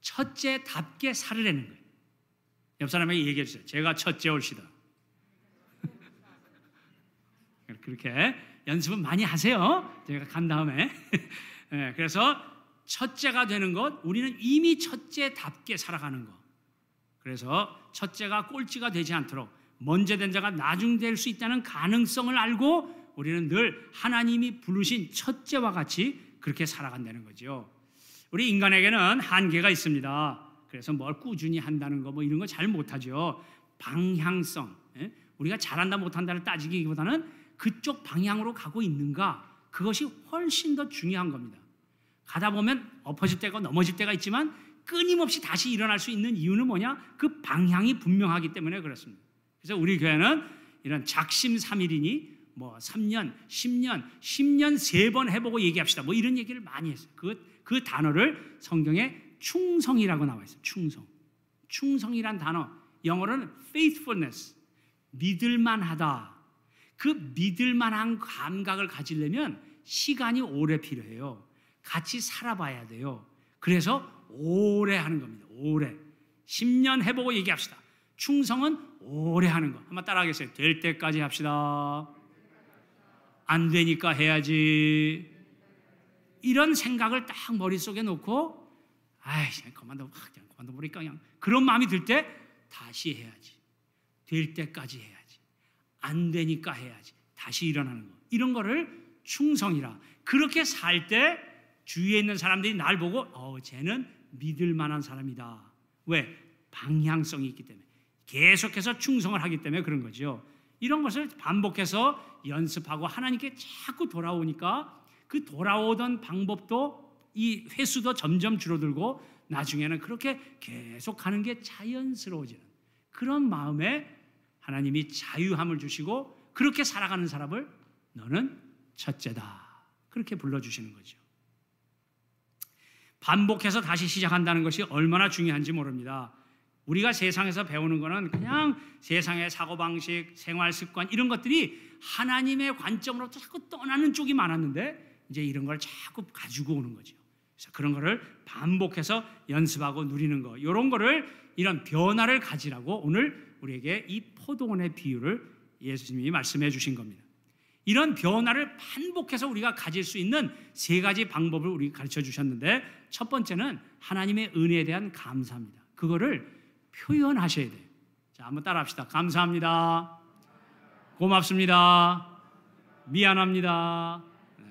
첫째답게 살으라는 거예요. 옆 사람에게 얘기해 주세요. 제가 첫째 올시다. 그렇게 연습은 많이 하세요. 제가 간 다음에. 네, 그래서 첫째가 되는 것, 우리는 이미 첫째답게 살아가는 것. 그래서 첫째가 꼴찌가 되지 않도록 먼저 된 자가 나중 될 수 있다는 가능성을 알고 우리는 늘 하나님이 부르신 첫째와 같이 그렇게 살아간다는 거죠. 우리 인간에게는 한계가 있습니다. 그래서 뭘 꾸준히 한다는 거 뭐 이런 거 잘 못하죠. 방향성. 예? 우리가 잘한다 못한다를 따지기보다는 그쪽 방향으로 가고 있는가 그것이 훨씬 더 중요한 겁니다. 가다 보면 엎어질 때가 넘어질 때가 있지만 끊임없이 다시 일어날 수 있는 이유는 뭐냐? 그 방향이 분명하기 때문에 그렇습니다. 그래서 우리 교회는 이런 작심삼일이니 뭐 3년, 10년, 10년 세 번 해보고 얘기합시다. 뭐 이런 얘기를 많이 했어요. 그, 그 단어를 성경에 충성이라고 나와 있어요. 충성. 충성이란 단어 영어로는 faithfulness. 믿을만 하다. 그 믿을만한 감각을 가지려면 시간이 오래 필요해요. 같이 살아봐야 돼요. 그래서 오래 하는 겁니다. 오래. 10년 해보고 얘기합시다. 충성은 오래 하는 거. 한번 따라하겠어요. 될 때까지 합시다. 안 되니까 해야지. 이런 생각을 딱 머릿속에 놓고 아이, 그냥 그만둬 버릴까 그냥 그런 마음이 들 때 다시 해야지. 될 때까지 해야지. 안 되니까 해야지. 다시 일어나는 거. 이런 거를 충성이라. 그렇게 살 때 주위에 있는 사람들이 날 보고 어, 쟤는 믿을 만한 사람이다. 왜? 방향성이 있기 때문에. 계속해서 충성을 하기 때문에 그런 거죠. 이런 것을 반복해서 연습하고 하나님께 자꾸 돌아오니까 그 돌아오던 방법도 이 횟수도 점점 줄어들고 나중에는 그렇게 계속 하는 게 자연스러워지는 그런 마음에 하나님이 자유함을 주시고 그렇게 살아가는 사람을 너는 첫째다. 그렇게 불러주시는 거죠. 반복해서 다시 시작한다는 것이 얼마나 중요한지 모릅니다. 우리가 세상에서 배우는 거는 그냥 세상의 사고방식, 생활 습관 이런 것들이 하나님의 관점으로 자꾸 떠나는 쪽이 많았는데 이제 이런 걸 자꾸 가지고 오는 거죠. 그래서 그런 거를 반복해서 연습하고 누리는 거. 이런 거를 이런 변화를 가지라고 오늘 우리에게 이 포도원의 비유를 예수님이 말씀해 주신 겁니다. 이런 변화를 반복해서 우리가 가질 수 있는 세 가지 방법을 우리 가르쳐 주셨는데 첫 번째는 하나님의 은혜에 대한 감사입니다. 그거를 표현하셔야 돼요. 자, 한번 따라 합시다. 감사합니다. 고맙습니다. 미안합니다. 네.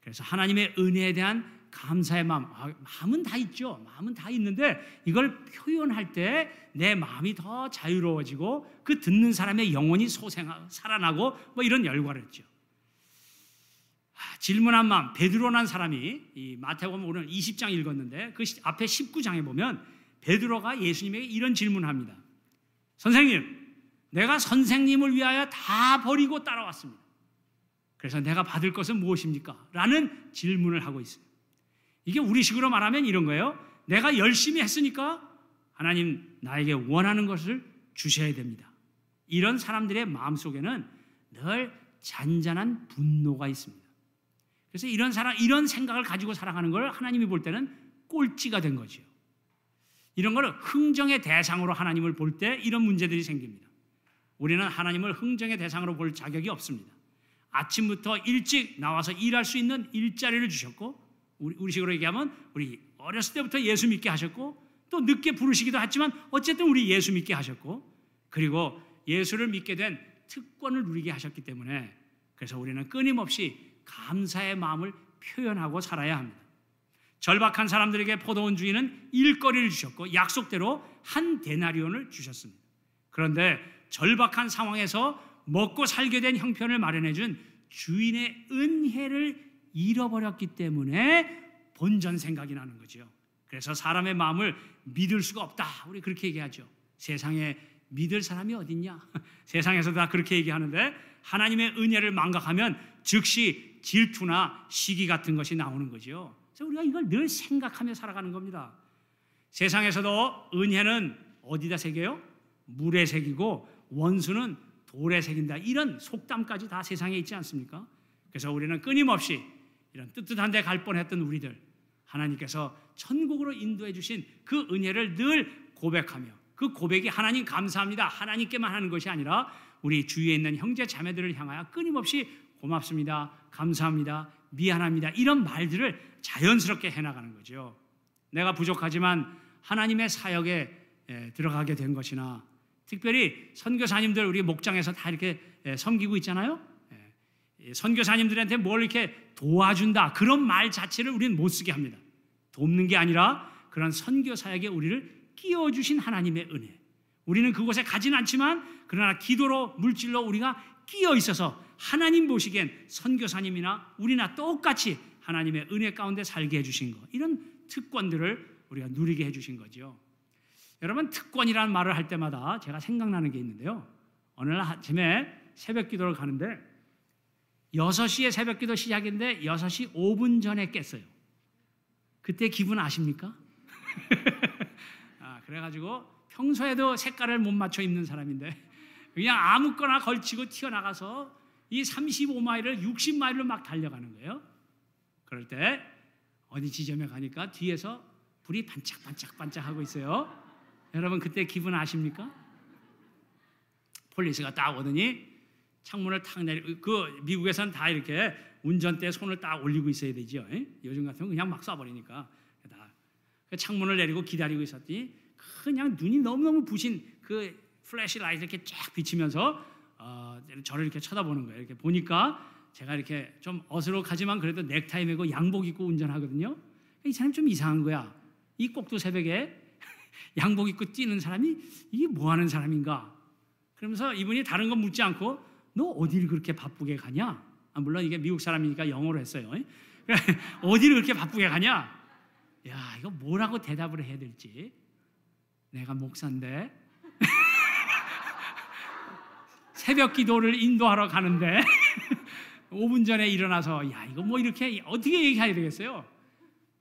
그래서 하나님의 은혜에 대한 감사의 마음, 아, 마음은 다 있죠. 마음은 다 있는데 이걸 표현할 때 내 마음이 더 자유로워지고 그 듣는 사람의 영혼이 소생하, 살아나고 뭐 이런 열과를 했죠. 아, 질문한 마음, 베드로란 사람이 이 마태복음 오늘 20장 읽었는데 그 앞에 19장에 보면 베드로가 예수님에게 이런 질문합니다. 선생님, 내가 선생님을 위하여 다 버리고 따라왔습니다. 그래서 내가 받을 것은 무엇입니까? 라는 질문을 하고 있어요. 이게 우리식으로 말하면 이런 거예요. 내가 열심히 했으니까 하나님 나에게 원하는 것을 주셔야 됩니다. 이런 사람들의 마음 속에는 늘 잔잔한 분노가 있습니다. 그래서 이런 사람 이런 생각을 가지고 살아가는 걸 하나님이 볼 때는 꼴찌가 된 거죠. 이런 거를 흥정의 대상으로 하나님을 볼 때 이런 문제들이 생깁니다. 우리는 하나님을 흥정의 대상으로 볼 자격이 없습니다. 아침부터 일찍 나와서 일할 수 있는 일자리를 주셨고 우리, 우리식으로 얘기하면 우리 어렸을 때부터 예수 믿게 하셨고 또 늦게 부르시기도 했지만 어쨌든 우리 예수 믿게 하셨고 그리고 예수를 믿게 된 특권을 누리게 하셨기 때문에 그래서 우리는 끊임없이 감사의 마음을 표현하고 살아야 합니다. 절박한 사람들에게 포도원 주인은 일거리를 주셨고 약속대로 한 데나리온을 주셨습니다. 그런데 절박한 상황에서 먹고 살게 된 형편을 마련해 준 주인의 은혜를 잃어버렸기 때문에 본전 생각이 나는 거죠. 그래서 사람의 마음을 믿을 수가 없다. 우리 그렇게 얘기하죠. 세상에 믿을 사람이 어딨냐? 세상에서 다 그렇게 얘기하는데 하나님의 은혜를 망각하면 즉시 질투나 시기 같은 것이 나오는 거죠. 그래서 우리가 이걸 늘 생각하며 살아가는 겁니다. 세상에서도 은혜는 어디다 새겨요? 물에 새기고 원수는 돌에 새긴다. 이런 속담까지 다 세상에 있지 않습니까? 그래서 우리는 끊임없이 이런 뜨뜻한 데 갈 뻔했던 우리들 하나님께서 천국으로 인도해 주신 그 은혜를 늘 고백하며 그 고백이 하나님 감사합니다. 하나님께만 하는 것이 아니라 우리 주위에 있는 형제 자매들을 향하여 끊임없이 고맙습니다. 감사합니다. 미안합니다. 이런 말들을 자연스럽게 해나가는 거죠. 내가 부족하지만 하나님의 사역에 들어가게 된 것이나 특별히 선교사님들 우리 목장에서 다 이렇게 섬기고 있잖아요. 선교사님들한테 뭘 이렇게 도와준다 그런 말 자체를 우리는 못 쓰게 합니다. 돕는 게 아니라 그런 선교 사역에 우리를 끼워 주신 하나님의 은혜. 우리는 그곳에 가진 않지만 그러나 기도로 물질로 우리가 끼어 있어서 하나님 보시기엔 선교사님이나 우리나 똑같이 하나님의 은혜 가운데 살게 해 주신 것 이런 특권들을 우리가 누리게 해 주신 거죠. 여러분 특권이라는 말을 할 때마다 제가 생각나는 게 있는데요. 어느 날 아침에 새벽 기도를 가는데 6시에 새벽 기도 시작인데 6시 5분 전에 깼어요. 그때 기분 아십니까? 아, 그래가지고 평소에도 색깔을 못 맞춰 입는 사람인데 그냥 아무거나 걸치고 튀어나가서 이 35마일을 60마일로 막 달려가는 거예요. 그럴 때 어디 지점에 가니까 뒤에서 불이 반짝반짝반짝 하고 있어요. 여러분 그때 기분 아십니까? police가 딱 오더니 창문을 탁 내리 그 미국에서는 다 이렇게 운전대 손을 딱 올리고 있어야 되죠. 에? 요즘 같으면 그냥 막 쏴버리니까 다 그 창문을 내리고 기다리고 있었더니 그냥 눈이 너무 너무 부신 그 flashlight 이렇게 쫙 비치면서 어, 저를 이렇게 쳐다보는 거예요. 이렇게 보니까 제가 이렇게 좀 어스룩하지만 그래도 넥타이 메고 양복 입고 운전하거든요. 이 사람 좀 이상한 거야. 이 꼭두 새벽에 양복 입고 뛰는 사람이 이게 뭐 하는 사람인가? 그러면서 이분이 다른 건 묻지 않고 너 어디를 그렇게 바쁘게 가냐? 아, 물론 이게 미국 사람이니까 영어로 했어요. 어디를 그렇게 바쁘게 가냐? 야, 이거 뭐라고 대답을 해야 될지. 내가 목사인데 새벽 기도를 인도하러 가는데 5분 전에 일어나서 야, 이거 뭐 이렇게 어떻게 얘기해야 되겠어요?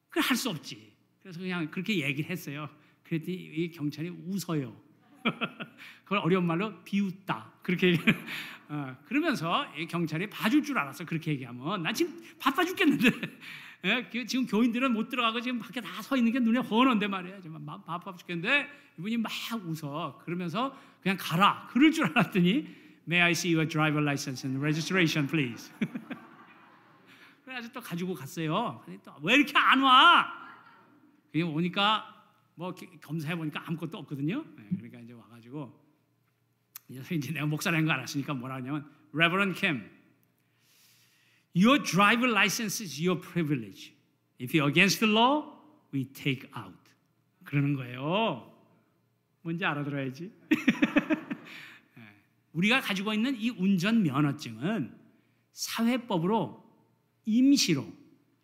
그걸 할 수 없지. 그래서 그냥 그렇게 얘기를 했어요. 그랬더니 이 경찰이 웃어요. 그걸 어려운 말로 비웃다. 그렇게 어, 그러면서 경찰이 봐줄 줄 알았어. 그렇게 얘기하면 나 지금 바빠 죽겠는데 예, 지금 교인들은 못 들어가고 지금 밖에 다 서 있는 게 눈에 훤한데 말이야. 지금 바빠 죽겠는데 이분이 막 웃어. 그러면서 그냥 가라. 그럴 줄 알았더니 May I see your driver license and registration, please? 그래가지고 또 가지고 갔어요. 왜 이렇게 안 와? 그게 오니까 뭐 검사해 보니까 아무것도 없거든요. 네, 그러니까 이제 와가지고 이제 내가 목사라는 거 알았으니까 뭐라 하냐면 Reverend Kim, your driver license is your privilege. If you're against the law, we take out. 그러는 거예요. 뭔지 알아들어야지. 우리가 가지고 있는 이 운전 면허증은 사회법으로 임시로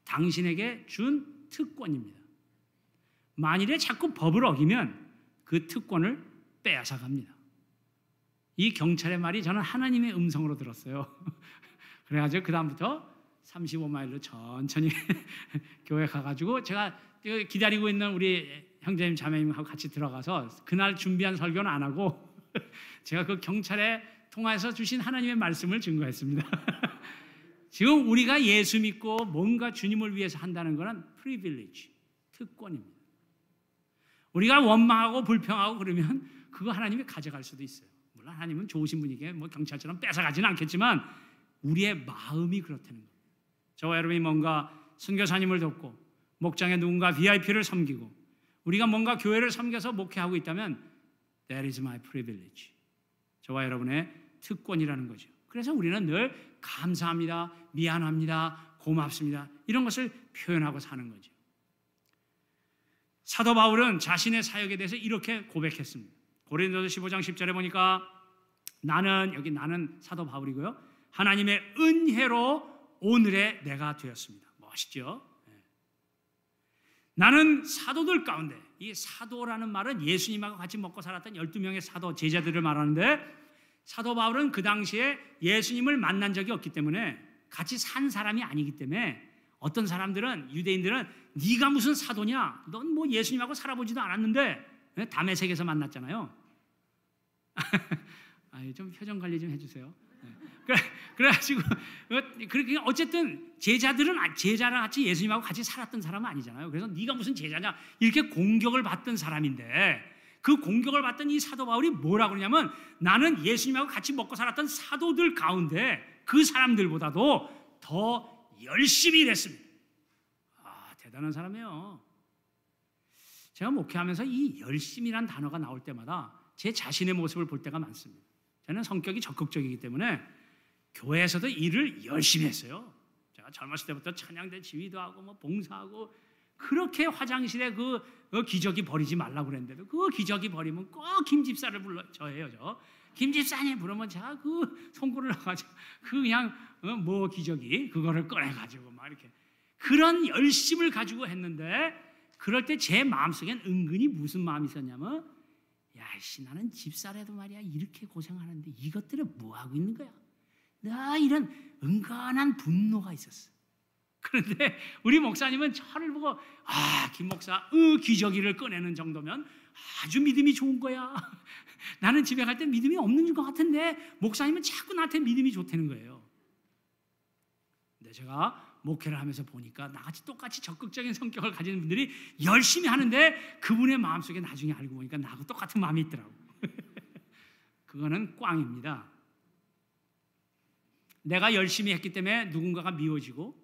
당신에게 준 특권입니다. 만일에 자꾸 법을 어기면 그 특권을 빼앗아 갑니다. 이 경찰의 말이 저는 하나님의 음성으로 들었어요. 그래가지고 그 다음부터 35마일로 천천히 교회 가가지고 제가 기다리고 있는 우리 형제님 자매님하고 같이 들어가서 그날 준비한 설교는 안 하고 제가 그 경찰에 통해서 주신 하나님의 말씀을 증거했습니다. 지금 우리가 예수 믿고 뭔가 주님을 위해서 한다는 것은 프리빌리지, 특권입니다. 우리가 원망하고 불평하고 그러면 그거 하나님이 가져갈 수도 있어요. 물론 하나님은 좋으신 분이게 뭐 경찰처럼 뺏어가지는 않겠지만 우리의 마음이 그렇다는 거예요. 저와 여러분이 뭔가 선교사님을 돕고 목장에 누군가 VIP를 섬기고 우리가 뭔가 교회를 섬겨서 목회하고 있다면 that is my privilege. 저와 여러분의 특권이라는 거죠. 그래서 우리는 늘 감사합니다, 미안합니다, 고맙습니다. 이런 것을 표현하고 사는 거죠. 사도 바울은 자신의 사역에 대해서 이렇게 고백했습니다. 고린도서 15장 10절에 보니까 나는 여기 나는 사도 바울이고요. 하나님의 은혜로 오늘의 내가 되었습니다. 멋있죠? 네. 나는 사도들 가운데 이 사도라는 말은 예수님하고 같이 먹고 살았던 12명의 사도 제자들을 말하는데 사도 바울은 그 당시에 예수님을 만난 적이 없기 때문에 같이 산 사람이 아니기 때문에 어떤 사람들은 유대인들은 네가 무슨 사도냐? 넌 뭐 예수님하고 살아보지도 않았는데 네? 담에색에서 만났잖아요. 아, 좀 표정 관리 좀 해주세요. 네. 그래, 그래가지고 어, 그렇게 어쨌든 제자들은 아, 제자랑 같이 예수님하고 같이 살았던 사람은 아니잖아요. 그래서 네가 무슨 제자냐 이렇게 공격을 받던 사람인데 그 공격을 받던 이 사도 바울이 뭐라 그러냐면 나는 예수님하고 같이 먹고 살았던 사도들 가운데 그 사람들보다도 더 열심히 일했습니다. 아 대단한 사람이에요. 제가 목회하면서 이 열심이란 단어가 나올 때마다 제 자신의 모습을 볼 때가 많습니다. 저는 성격이 적극적이기 때문에 교회에서도 일을 열심히 했어요. 제가 젊었을 때부터 찬양대 지휘도 하고 뭐 봉사하고 그렇게 화장실에 그, 그 기저귀 버리지 말라고 그랬는데도 그 기저귀 버리면 꼭 김 집사를 불러 저예요 저 김 집사님 부르면 제가 그 송구를 넣어가지고 그 그냥 어, 뭐 기저귀 그거를 꺼내가지고 막 이렇게 그런 열심을 가지고 했는데 그럴 때 제 마음속엔 은근히 무슨 마음이 있었냐면 야씨 나는 집사라도 말이야 이렇게 고생하는데 이것들을 뭐 하고 있는 거야? 나 이런 은근한 분노가 있었어. 그런데 우리 목사님은 저를 보고 아 김 목사 으 기저귀를 꺼내는 정도면 아주 믿음이 좋은 거야. 나는 집에 갈 때 믿음이 없는 것 같은데 목사님은 자꾸 나한테 믿음이 좋다는 거예요. 근데 제가 목회를 하면서 보니까 나같이 똑같이 적극적인 성격을 가진 분들이 열심히 하는데 그분의 마음속에 나중에 알고 보니까 나하고 똑같은 마음이 있더라고. 그거는 꽝입니다. 내가 열심히 했기 때문에 누군가가 미워지고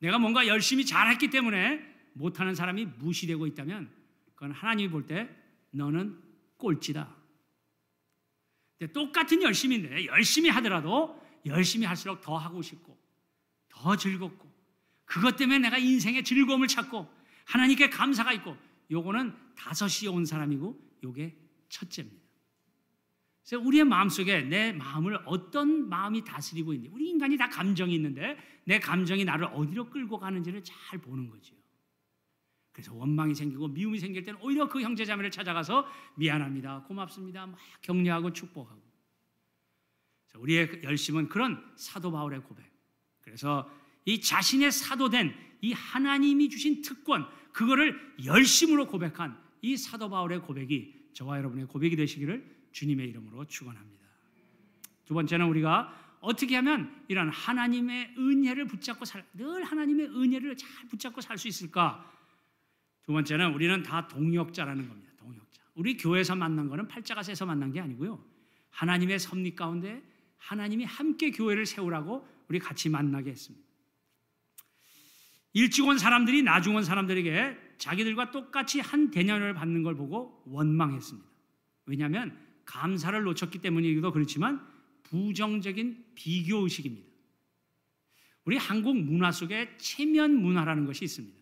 내가 뭔가 열심히 잘했기 때문에 못하는 사람이 무시되고 있다면 그건 하나님이 볼 때 너는 꼴찌다. 똑같은 열심인데 열심히 하더라도 열심히 할수록 더 하고 싶고 더 즐겁고 그것 때문에 내가 인생의 즐거움을 찾고 하나님께 감사가 있고 요거는 다섯이 온 사람이고 요게 첫째입니다. 그래서 우리의 마음속에 내 마음을 어떤 마음이 다스리고 있는지 우리 인간이 다 감정이 있는데 내 감정이 나를 어디로 끌고 가는지를 잘 보는 거죠. 그래서 원망이 생기고 미움이 생길 때는 오히려 그 형제자매를 찾아가서 미안합니다, 고맙습니다, 막 격려하고 축복하고. 우리의 열심은 그런 사도 바울의 고백. 그래서 이 자신의 사도된 이 하나님이 주신 특권 그거를 열심으로 고백한 이 사도 바울의 고백이 저와 여러분의 고백이 되시기를 주님의 이름으로 축원합니다. 두 번째는 우리가 어떻게 하면 이런 하나님의 은혜를 붙잡고 살, 늘 하나님의 은혜를 잘 붙잡고 살 수 있을까? 두 번째는 우리는 다 동역자라는 겁니다. 동역자. 우리 교회에서 만난 거는 팔자가 세서 만난 게 아니고요. 하나님의 섭리 가운데 하나님이 함께 교회를 세우라고 우리 같이 만나게 했습니다. 일찍 온 사람들이 나중 온 사람들에게 자기들과 똑같이 한 대년을 받는 걸 보고 원망했습니다. 왜냐하면 감사를 놓쳤기 때문이기도 그렇지만 부정적인 비교 의식입니다. 우리 한국 문화 속에 체면 문화라는 것이 있습니다.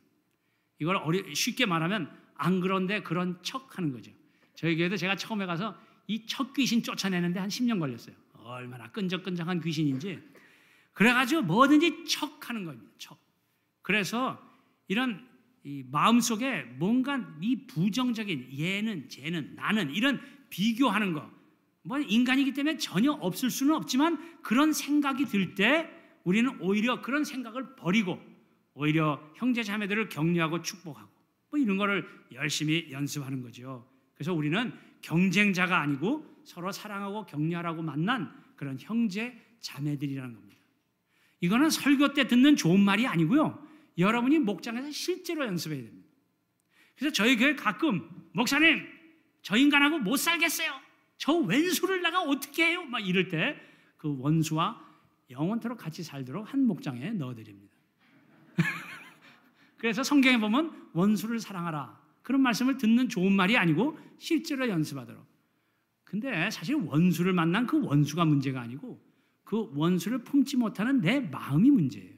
이걸 어리, 쉽게 말하면 안 그런데 그런 척 하는 거죠. 저희 교회도 제가 처음에 가서 이 첫 귀신 쫓아내는데 한 10년 걸렸어요. 얼마나 끈적끈적한 귀신인지. 그래가지고 뭐든지 척 하는 겁니다. 척. 그래서 이런 마음속에 뭔가 이 부정적인 얘는 쟤는 나는 이런 비교하는 거. 뭐 인간이기 때문에 전혀 없을 수는 없지만 그런 생각이 들 때 우리는 오히려 그런 생각을 버리고 오히려 형제 자매들을 격려하고 축복하고 뭐 이런 거를 열심히 연습하는 거죠. 그래서 우리는 경쟁자가 아니고 서로 사랑하고 격려하라고 만난 그런 형제 자매들이라는 겁니다. 이거는 설교 때 듣는 좋은 말이 아니고요. 여러분이 목장에서 실제로 연습해야 됩니다. 그래서 저희 교회 가끔 목사님, 저 인간하고 못 살겠어요. 저 왼수를 내가 어떻게 해요? 막 이럴 때 그 원수와 영원토록 같이 살도록 한 목장에 넣어드립니다. 그래서 성경에 보면 원수를 사랑하라. 그런 말씀을 듣는 좋은 말이 아니고 실제로 연습하도록. 근데 사실 원수를 만난 그 원수가 문제가 아니고 그 원수를 품지 못하는 내 마음이 문제예요.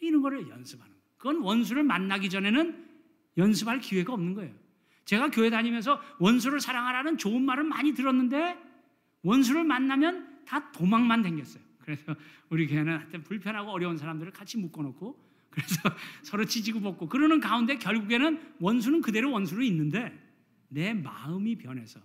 이런 거를 연습하는 거예요. 그건 원수를 만나기 전에는 연습할 기회가 없는 거예요. 제가 교회 다니면서 원수를 사랑하라는 좋은 말을 많이 들었는데 원수를 만나면 다 도망만 댕겼어요. 그래서 우리 교회는 하여튼 불편하고 어려운 사람들을 같이 묶어놓고 그래서 서로 지지고 볶고 그러는 가운데 결국에는 원수는 그대로 원수로 있는데 내 마음이 변해서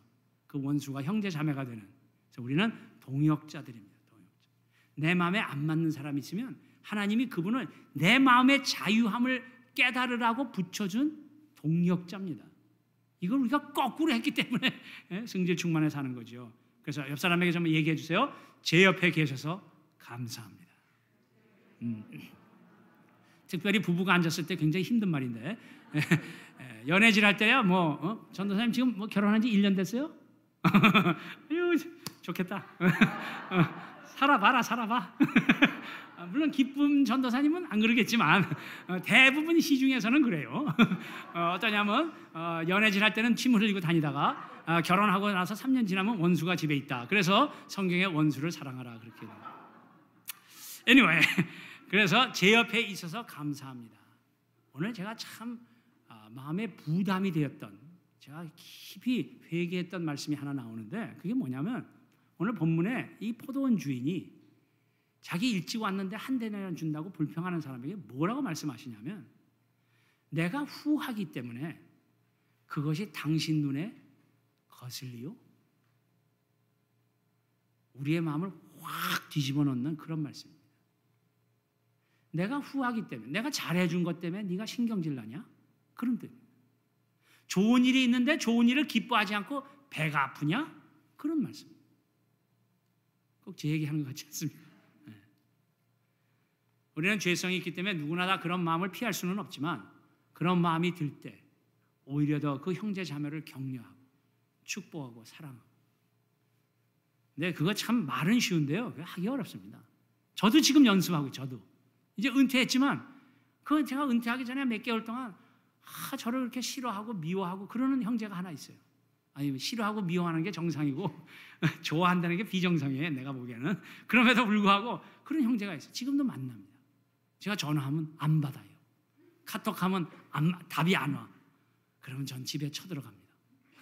그 원수가 형제 자매가 되는 그래서 우리는 동역자들입니다. 동역자. 내 마음에 안 맞는 사람이 있으면 하나님이 그분을 내 마음의 자유함을 깨달으라고 붙여준 동역자입니다. 이걸 우리가 거꾸로 했기 때문에 예, 승질 충만해 사는 거죠. 그래서 옆 사람에게 좀 얘기해 주세요. 제 옆에 계셔서 감사합니다. 음. 특별히 부부가 앉았을 때 굉장히 힘든 말인데 예, 연애질 할 때야 뭐 어? 전도사님 지금 뭐 결혼한 지 1년 됐어요? 아유 좋겠다. 어, 살아봐라 살아봐. 아, 물론 기쁨 전도사님은 안 그러겠지만 어, 대부분 시중에서는 그래요. 어, 떠냐면 어, 연애질 할 때는 침 흘리고 다니다가 어, 결혼하고 나서 3년 지나면 원수가 집에 있다. 그래서 성경에 원수를 사랑하라 그렇게. Anyway, 그래서 제 옆에 있어서 감사합니다. 오늘 제가 참 아, 마음에 부담이 되었던 제가 깊이 회개했던 말씀이 하나 나오는데 그게 뭐냐면 오늘 본문에 이 포도원 주인이 자기 일찍 왔는데 한 대나리온 준다고 불평하는 사람에게 뭐라고 말씀하시냐면 내가 후하기 때문에 그것이 당신 눈에 거슬리요? 우리의 마음을 확 뒤집어 놓는 그런 말씀입니다. 내가 후하기 때문에 내가 잘해준 것 때문에 네가 신경질 나냐? 그런 뜻. 좋은 일이 있는데 좋은 일을 기뻐하지 않고 배가 아프냐? 그런 말씀. 꼭 제 얘기하는 것 같지 않습니까? 네. 우리는 죄성이 있기 때문에 누구나 다 그런 마음을 피할 수는 없지만 그런 마음이 들 때 오히려 더 그 형제 자매를 격려하고 축복하고 사랑하고. 근데 그거 참 말은 쉬운데요. 하기 어렵습니다. 저도 지금 연습하고 저도 이제 은퇴했지만 그 제가 은퇴하기 전에 몇 개월 동안 아, 저를 그렇게 싫어하고 미워하고 그러는 형제가 하나 있어요. 아니 싫어하고 미워하는 게 정상이고 좋아한다는 게 비정상이에요. 내가 보기에는 그럼에도 불구하고 그런 형제가 있어요. 지금도 만납니다. 제가 전화하면 안 받아요. 카톡하면 안, 답이 안 와. 그러면 전 집에 쳐들어갑니다.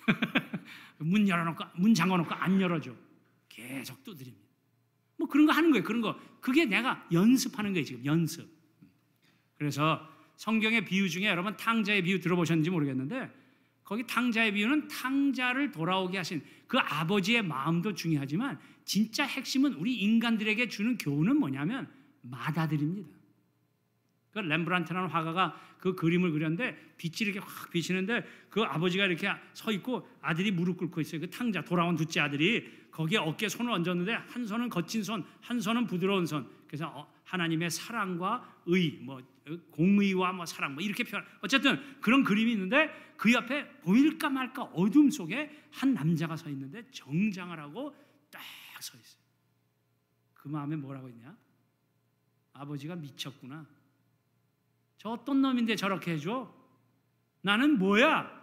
문 열어놓고 문 잠궈놓고 안 열어줘. 계속 두드립니다. 뭐 그런 거 하는 거예요. 그런 거 그게 내가 연습하는 거예요. 지금 연습. 그래서 성경의 비유 중에 여러분 탕자의 비유 들어보셨는지 모르겠는데 거기 탕자의 비유는 탕자를 돌아오게 하신 그 아버지의 마음도 중요하지만 진짜 핵심은 우리 인간들에게 주는 교훈은 뭐냐면 마다들입니다. 그 렘브란트라는 화가가 그 그림을 그렸는데 빛이 이렇게 확 비치는데 그 아버지가 이렇게 서 있고 아들이 무릎 꿇고 있어요. 그 탕자 돌아온 둘째 아들이 거기에 어깨에 손을 얹었는데 한 손은 거친 손, 한 손은 부드러운 손. 그래서 어, 하나님의 사랑과 의, 뭐 공의와 뭐 사랑, 뭐 이렇게 표현. 어쨌든 그런 그림이 있는데 그 옆에 보일까 말까 어둠 속에 한 남자가 서 있는데 정장을 하고 딱 서 있어요. 그 마음에 뭐라고 있냐? 아버지가 미쳤구나. 저 어떤 놈인데 저렇게 해줘? 나는 뭐야?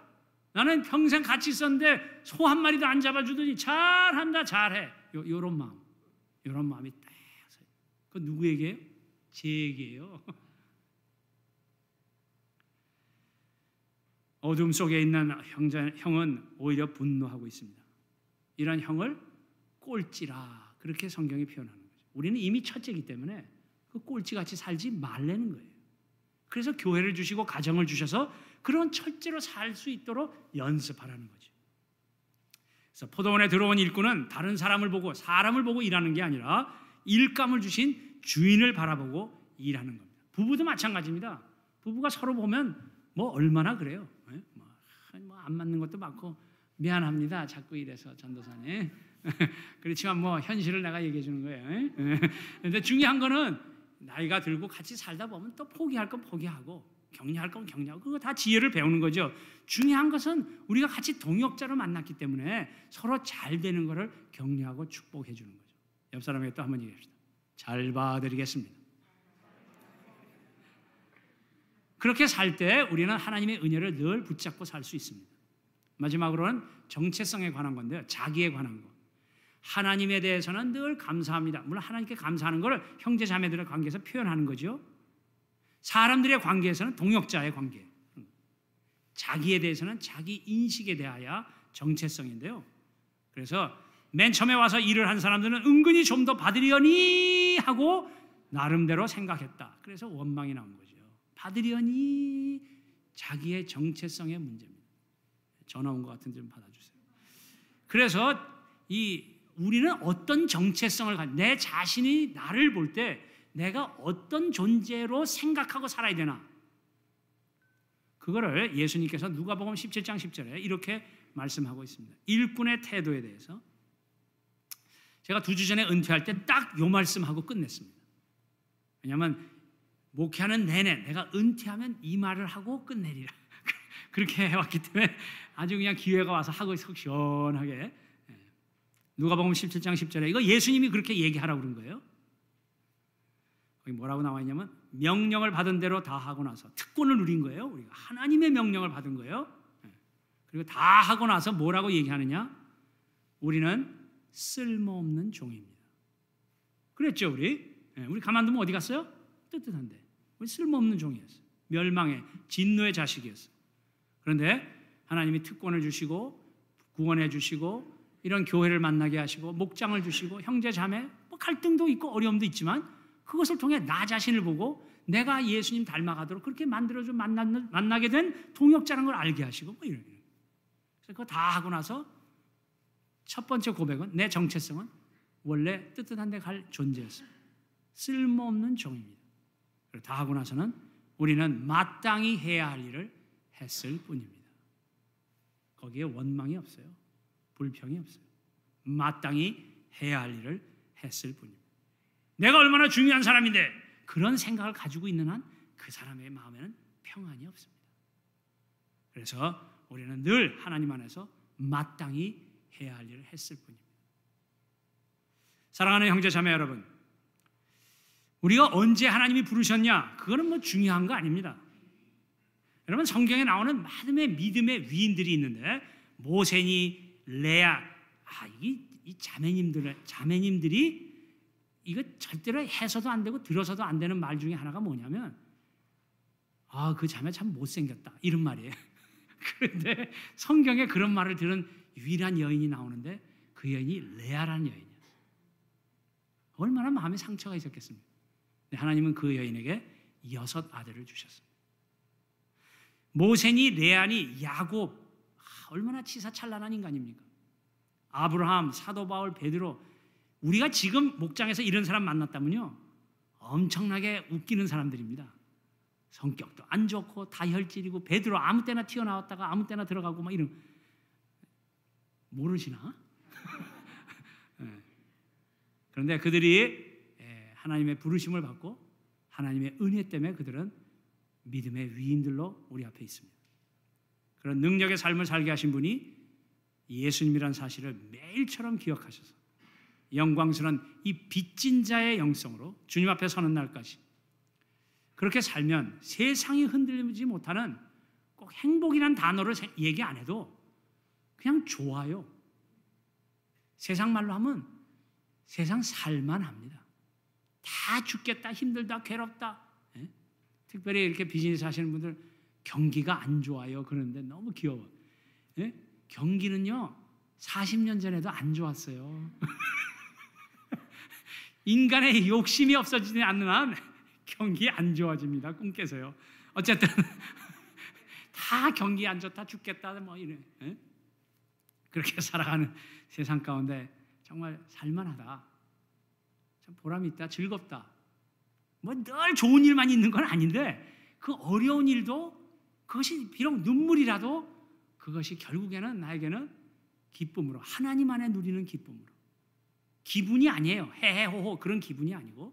나는 평생 같이 있었는데 소 한 마리도 안 잡아주더니 잘한다, 잘해. 요, 요런 마음. 요런 마음이 딱. 그 누구에게요? 제게요. 어둠 속에 있는 형제, 형은 오히려 분노하고 있습니다. 이런 형을 꼴찌라 그렇게 성경이 표현하는 거죠. 우리는 이미 첫째이기 때문에 그 꼴찌같이 살지 말라는 거예요. 그래서 교회를 주시고 가정을 주셔서 그런 철제로 살 수 있도록 연습하라는 거죠. 그래서 포도원에 들어온 일꾼은 다른 사람을 보고 사람을 보고 일하는 게 아니라 일감을 주신 주인을 바라보고 일하는 겁니다. 부부도 마찬가지입니다. 부부가 서로 보면 뭐 얼마나 그래요. 뭐안 뭐 맞는 것도 많고 미안합니다. 자꾸 이래서 전도사님. 그렇지만 뭐 현실을 내가 얘기해 주는 거예요. 근데 중요한 거는 나이가 들고 같이 살다 보면 또 포기할 건 포기하고 격려할 거면 격려하고 그거 다 지혜를 배우는 거죠. 중요한 것은 우리가 같이 동역자로 만났기 때문에 서로 잘 되는 것을 격려하고 축복해 주는 거죠. 옆 사람에게 또 한번 얘기합시다. 잘 봐드리겠습니다. 그렇게 살 때 우리는 하나님의 은혜를 늘 붙잡고 살 수 있습니다. 마지막으로는 정체성에 관한 건데요. 자기에 관한 거. 하나님에 대해서는 늘 감사합니다. 물론 하나님께 감사하는 것을 형제 자매들의 관계에서 표현하는 거죠. 사람들의 관계에서는 동역자의 관계. 자기에 대해서는 자기 인식에 대하여 정체성인데요. 그래서 맨 처음에 와서 일을 한 사람들은 은근히 좀 더 받으려니 하고 나름대로 생각했다. 그래서 원망이 나온 거죠. 받으려니 자기의 정체성의 문제입니다. 전화 온 것 같은데 좀 받아주세요. 그래서 이 우리는 어떤 정체성을 가, 내 자신이 나를 볼 때 내가 어떤 존재로 생각하고 살아야 되나? 그거를 예수님께서 누가복음 17장 10절에 이렇게 말씀하고 있습니다. 일꾼의 태도에 대해서 제가 두 주 전에 은퇴할 때 딱 요 말씀하고 끝냈습니다. 왜냐하면 목회하는 내내 내가 은퇴하면 이 말을 하고 끝내리라. 그렇게 해왔기 때문에 아주 그냥 기회가 와서 하고 속 시원하게 누가복음 17장 10절에 이거 예수님이 그렇게 얘기하라고 그런 거예요. 거기 뭐라고 나와 있냐면 명령을 받은 대로 다 하고 나서 특권을 누린 거예요. 우리가 하나님의 명령을 받은 거예요. 그리고 다 하고 나서 뭐라고 얘기하느냐? 우리는 쓸모없는 종입니다. 그랬죠, 우리? 우리 가만두면 어디 갔어요? 뜨뜻한데. 우리 쓸모없는 종이었어요. 멸망의 진노의 자식이었어요. 그런데 하나님이 특권을 주시고 구원해 주시고 이런 교회를 만나게 하시고 목장을 주시고 형제 자매 뭐 갈등도 있고 어려움도 있지만 그것을 통해 나 자신을 보고 내가 예수님 닮아가도록 그렇게 만들어줘 만나게 된 동역자라는 걸 알게 하시고 뭐 이런. 그래서 그거 다 하고 나서 첫 번째 고백은 내 정체성은 원래 뜨뜻한 데 갈 존재였어요. 쓸모없는 종입니다. 다 하고 나서는 우리는 마땅히 해야 할 일을 했을 뿐입니다. 거기에 원망이 없어요. 불평이 없어요. 마땅히 해야 할 일을 했을 뿐입니다. 내가 얼마나 중요한 사람인데 그런 생각을 가지고 있는 한 그 사람의 마음에는 평안이 없습니다. 그래서 우리는 늘 하나님 안에서 마땅히 해야 할 일을 했을 뿐입니다. 사랑하는 형제 자매 여러분, 우리가 언제 하나님이 부르셨냐? 그거는 뭐 중요한 거 아닙니다. 여러분 성경에 나오는 많은 믿음의 위인들이 있는데 모세니 레아 아, 이, 이 자매님들 자매님들이 이거 절대로 해서도 안 되고 들어서도 안 되는 말 중에 하나가 뭐냐면 아, 그 자매 참 못생겼다. 이런 말이에요. 그런데 성경에 그런 말을 들은 유일한 여인이 나오는데 그 여인이 레아라는 여인이었어요. 얼마나 마음에 상처가 있었겠습니까? 하나님은 그 여인에게 여섯 아들을 주셨습니다. 모세니 레안이 야곱 얼마나 치사찬란한 인간입니까? 아브라함, 사도 바울, 베드로 우리가 지금 목장에서 이런 사람 만났다면요 엄청나게 웃기는 사람들입니다. 성격도 안 좋고 다혈질이고 베드로 아무 때나 튀어나왔다가 아무 때나 들어가고 막 이런 모르시나? 네. 그런데 그들이 하나님의 부르심을 받고 하나님의 은혜 때문에 그들은 믿음의 위인들로 우리 앞에 있습니다. 그런 능력의 삶을 살게 하신 분이 예수님이란 사실을 매일처럼 기억하셔서 영광스러운 이 빚진 자의 영성으로 주님 앞에 서는 날까지 그렇게 살면 세상이 흔들리지 못하는 꼭 행복이란 단어를 얘기 안 해도 그냥 좋아요. 세상 말로 하면 세상 살만 합니다. 다 죽겠다, 힘들다, 괴롭다. 예? 특별히 이렇게 비즈니스 하시는 분들 경기가 안 좋아요. 그런데 너무 귀여워. 예? 경기는요, 40년 전에도 안 좋았어요. 인간의 욕심이 없어지지 않는 한 경기 안 좋아집니다. 꿈 깨서요. 어쨌든 다 경기 안 좋다 죽겠다 뭐 이래. 예? 그렇게 살아가는 세상 가운데 정말 살만하다. 참 보람이 있다. 즐겁다. 뭐 늘 좋은 일만 있는 건 아닌데 그 어려운 일도 그것이 비록 눈물이라도 그것이 결국에는 나에게는 기쁨으로 하나님 안에 누리는 기쁨으로 기분이 아니에요. 헤헤호호 그런 기분이 아니고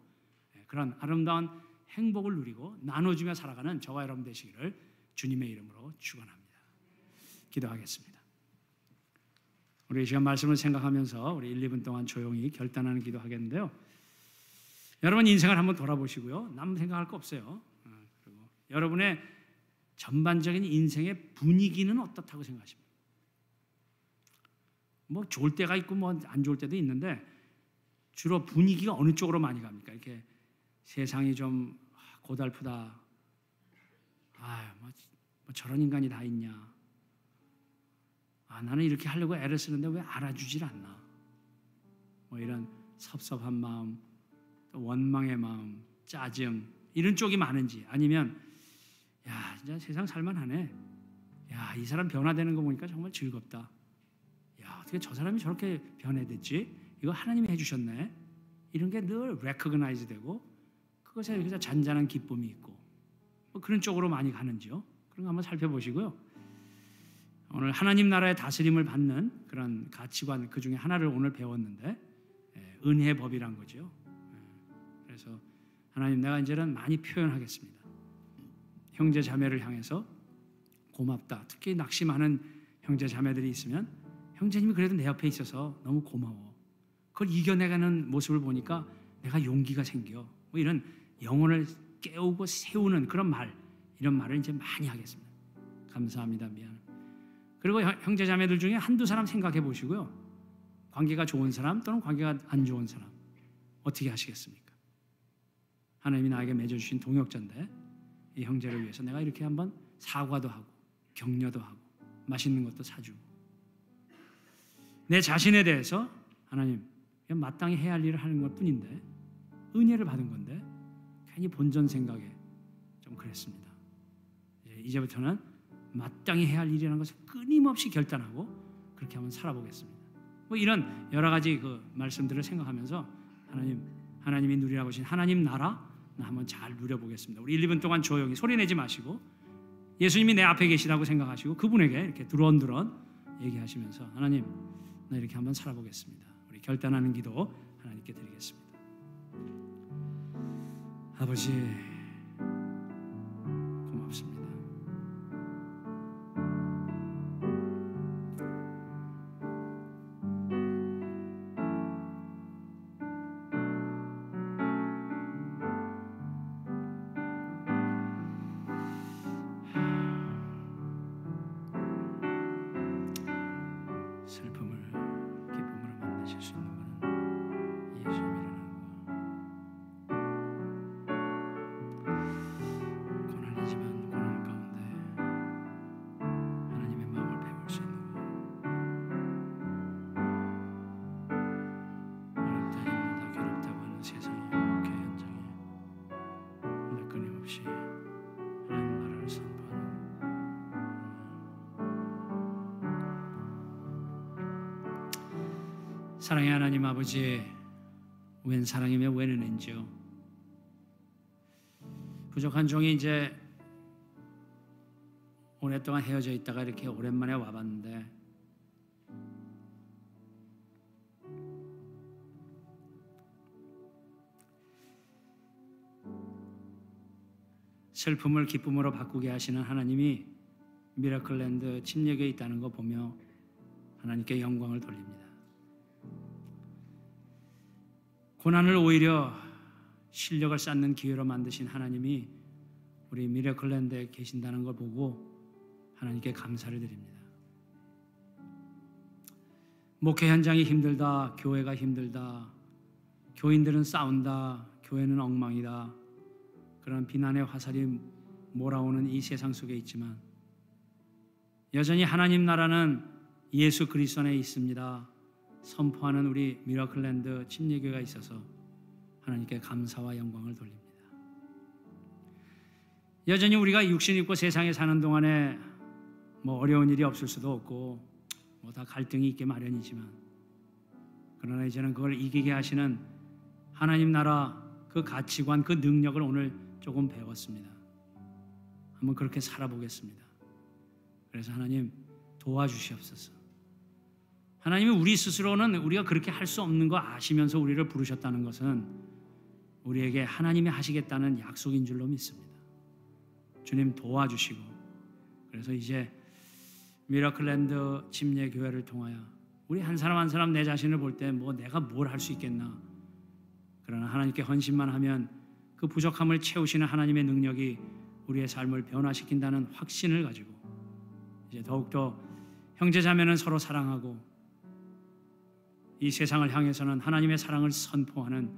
예, 그런 아름다운 행복을 누리고 나눠주며 살아가는 저와 여러분 되시기를 주님의 이름으로 축원합니다. 기도하겠습니다. 우리 이 시간 말씀을 생각하면서 우리 1, 2분 동안 조용히 결단하는 기도하겠는데요. 여러분 인생을 한번 돌아보시고요. 남 생각할 거 없어요. 어, 그리고 여러분의 전반적인 인생의 분위기는 어떻다고 생각하십니까? 뭐 좋을 때가 있고 뭐 안 좋을 때도 있는데 주로 분위기가 어느 쪽으로 많이 갑니까? 이렇게 세상이 좀 고달프다. 아, 뭐, 뭐 저런 인간이 다 있냐? 아, 나는 이렇게 하려고 애를 쓰는데 왜 알아주질 않나? 뭐 이런 섭섭한 마음, 또 원망의 마음, 짜증 이런 쪽이 많은지 아니면 야, 진짜 세상 살만하네. 야, 이 사람 변화되는 거 보니까 정말 즐겁다. 야, 어떻게 저 사람이 저렇게 변해됐지? 이거 하나님이 해주셨네. 이런 게늘 recognize 되고 그것에 여기서 잔잔한 기쁨이 있고 뭐 그런 쪽으로 많이 가는지요. 그런 거 한번 살펴보시고요. 오늘 하나님 나라의 다스림을 받는 그런 가치관 그 중에 하나를 오늘 배웠는데 예, 은혜의 법이란 거죠. 예, 그래서 하나님 내가 이제는 많이 표현하겠습니다. 형제 자매를 향해서 고맙다. 특히 낙심하는 형제 자매들이 있으면 형제님이 그래도 내 옆에 있어서 너무 고마워. 그걸 이겨내가는 모습을 보니까 내가 용기가 생겨. 뭐 이런 영혼을 깨우고 세우는 그런 말, 이런 말을 이제 많이 하겠습니다. 감사합니다. 미안. 그리고 형제 자매들 중에 한두 사람 생각해 보시고요. 관계가 좋은 사람 또는 관계가 안 좋은 사람 어떻게 하시겠습니까? 하나님이 나에게 맺어주신 동역자인데 이 형제를 위해서 내가 이렇게 한번 사과도 하고 격려도 하고 맛있는 것도 사주고 내 자신에 대해서 하나님 그냥 마땅히 해야 할 일을 하는 것 뿐인데 은혜를 받은 건데 괜히 본전 생각에 좀 그랬습니다. 이제부터는 마땅히 해야 할 일이라는 것을 끊임없이 결단하고 그렇게 한번 살아보겠습니다. 뭐 이런 여러 가지 그 말씀들을 생각하면서 하나님 하나님이 누리라고 하신 하나님 나라 한번 잘 누려보겠습니다. 우리 1, 2분 동안 조용히 소리 내지 마시고 예수님이 내 앞에 계시다고 생각하시고 그분에게 이렇게 두런두런 얘기하시면서 하나님 나 이렇게 한번 살아보겠습니다. 우리 결단하는 기도 하나님께 드리겠습니다. 아버지 사랑의 하나님 아버지 웬 사랑이며 웬 은혜인지요 부족한 종이 이제 오랫동안 헤어져 있다가 이렇게 오랜만에 와봤는데 슬픔을 기쁨으로 바꾸게 하시는 하나님이 미라클랜드 침례교에 있다는 거 보며 하나님께 영광을 돌립니다. 고난을 오히려 실력을 쌓는 기회로 만드신 하나님이 우리 미래클랜드에 계신다는 걸 보고 하나님께 감사를 드립니다. 목회 현장이 힘들다, 교회가 힘들다, 교인들은 싸운다, 교회는 엉망이다. 그런 비난의 화살이 몰아오는 이 세상 속에 있지만 여전히 하나님 나라는 예수 그리스도 안에 있습니다. 선포하는 우리 미라클랜드 침례교가 있어서 하나님께 감사와 영광을 돌립니다. 여전히 우리가 육신 입고 세상에 사는 동안에 뭐 어려운 일이 없을 수도 없고 뭐 다 갈등이 있게 마련이지만 그러나 이제는 그걸 이기게 하시는 하나님 나라 그 가치관 그 능력을 오늘 조금 배웠습니다. 한번 그렇게 살아보겠습니다. 그래서 하나님 도와주시옵소서. 하나님이 우리 스스로는 우리가 그렇게 할 수 없는 거 아시면서 우리를 부르셨다는 것은 우리에게 하나님이 하시겠다는 약속인 줄로 믿습니다. 주님 도와주시고 그래서 이제 미라클랜드 침례 교회를 통하여 우리 한 사람 한 사람 내 자신을 볼 때 뭐 내가 뭘 할 수 있겠나 그러나 하나님께 헌신만 하면 그 부족함을 채우시는 하나님의 능력이 우리의 삶을 변화시킨다는 확신을 가지고 이제 더욱더 형제 자매는 서로 사랑하고 이 세상을 향해서는 하나님의 사랑을 선포하는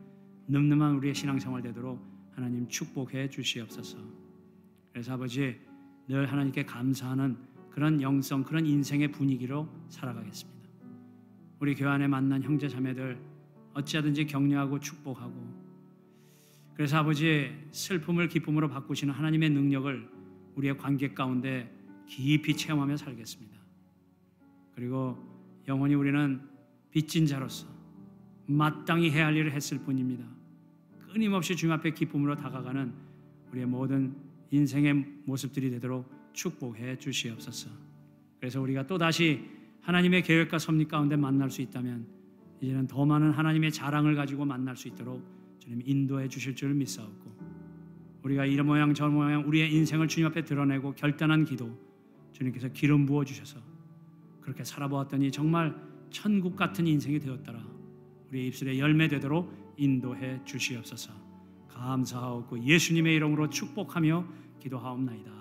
늠름한 우리의 신앙생활 되도록 하나님 축복해 주시옵소서. 그래서 아버지 늘 하나님께 감사하는 그런 영성, 그런 인생의 분위기로 살아가겠습니다. 우리 교회 안에 만난 형제 자매들 어찌하든지 격려하고 축복하고 그래서 아버지 슬픔을 기쁨으로 바꾸시는 하나님의 능력을 우리의 관계 가운데 깊이 체험하며 살겠습니다. 그리고 영원히 우리는 빚진 자로서 마땅히 해야 할 일을 했을 뿐입니다. 끊임없이 주님 앞에 기쁨으로 다가가는 우리의 모든 인생의 모습들이 되도록 축복해 주시옵소서. 그래서 우리가 또 다시 하나님의 계획과 섭리 가운데 만날 수 있다면 이제는 더 많은 하나님의 자랑을 가지고 만날 수 있도록 주님 인도해 주실 줄 믿사옵고 우리가 이런 모양 저 모양 우리의 인생을 주님 앞에 드러내고 결단한 기도 주님께서 기름 부어 주셔서 그렇게 살아보았더니 정말 천국 같은 인생이 되었더라. 우리의 입술에 열매 되도록 인도해 주시옵소서. 감사하옵고 예수님의 이름으로 축복하며 기도하옵나이다.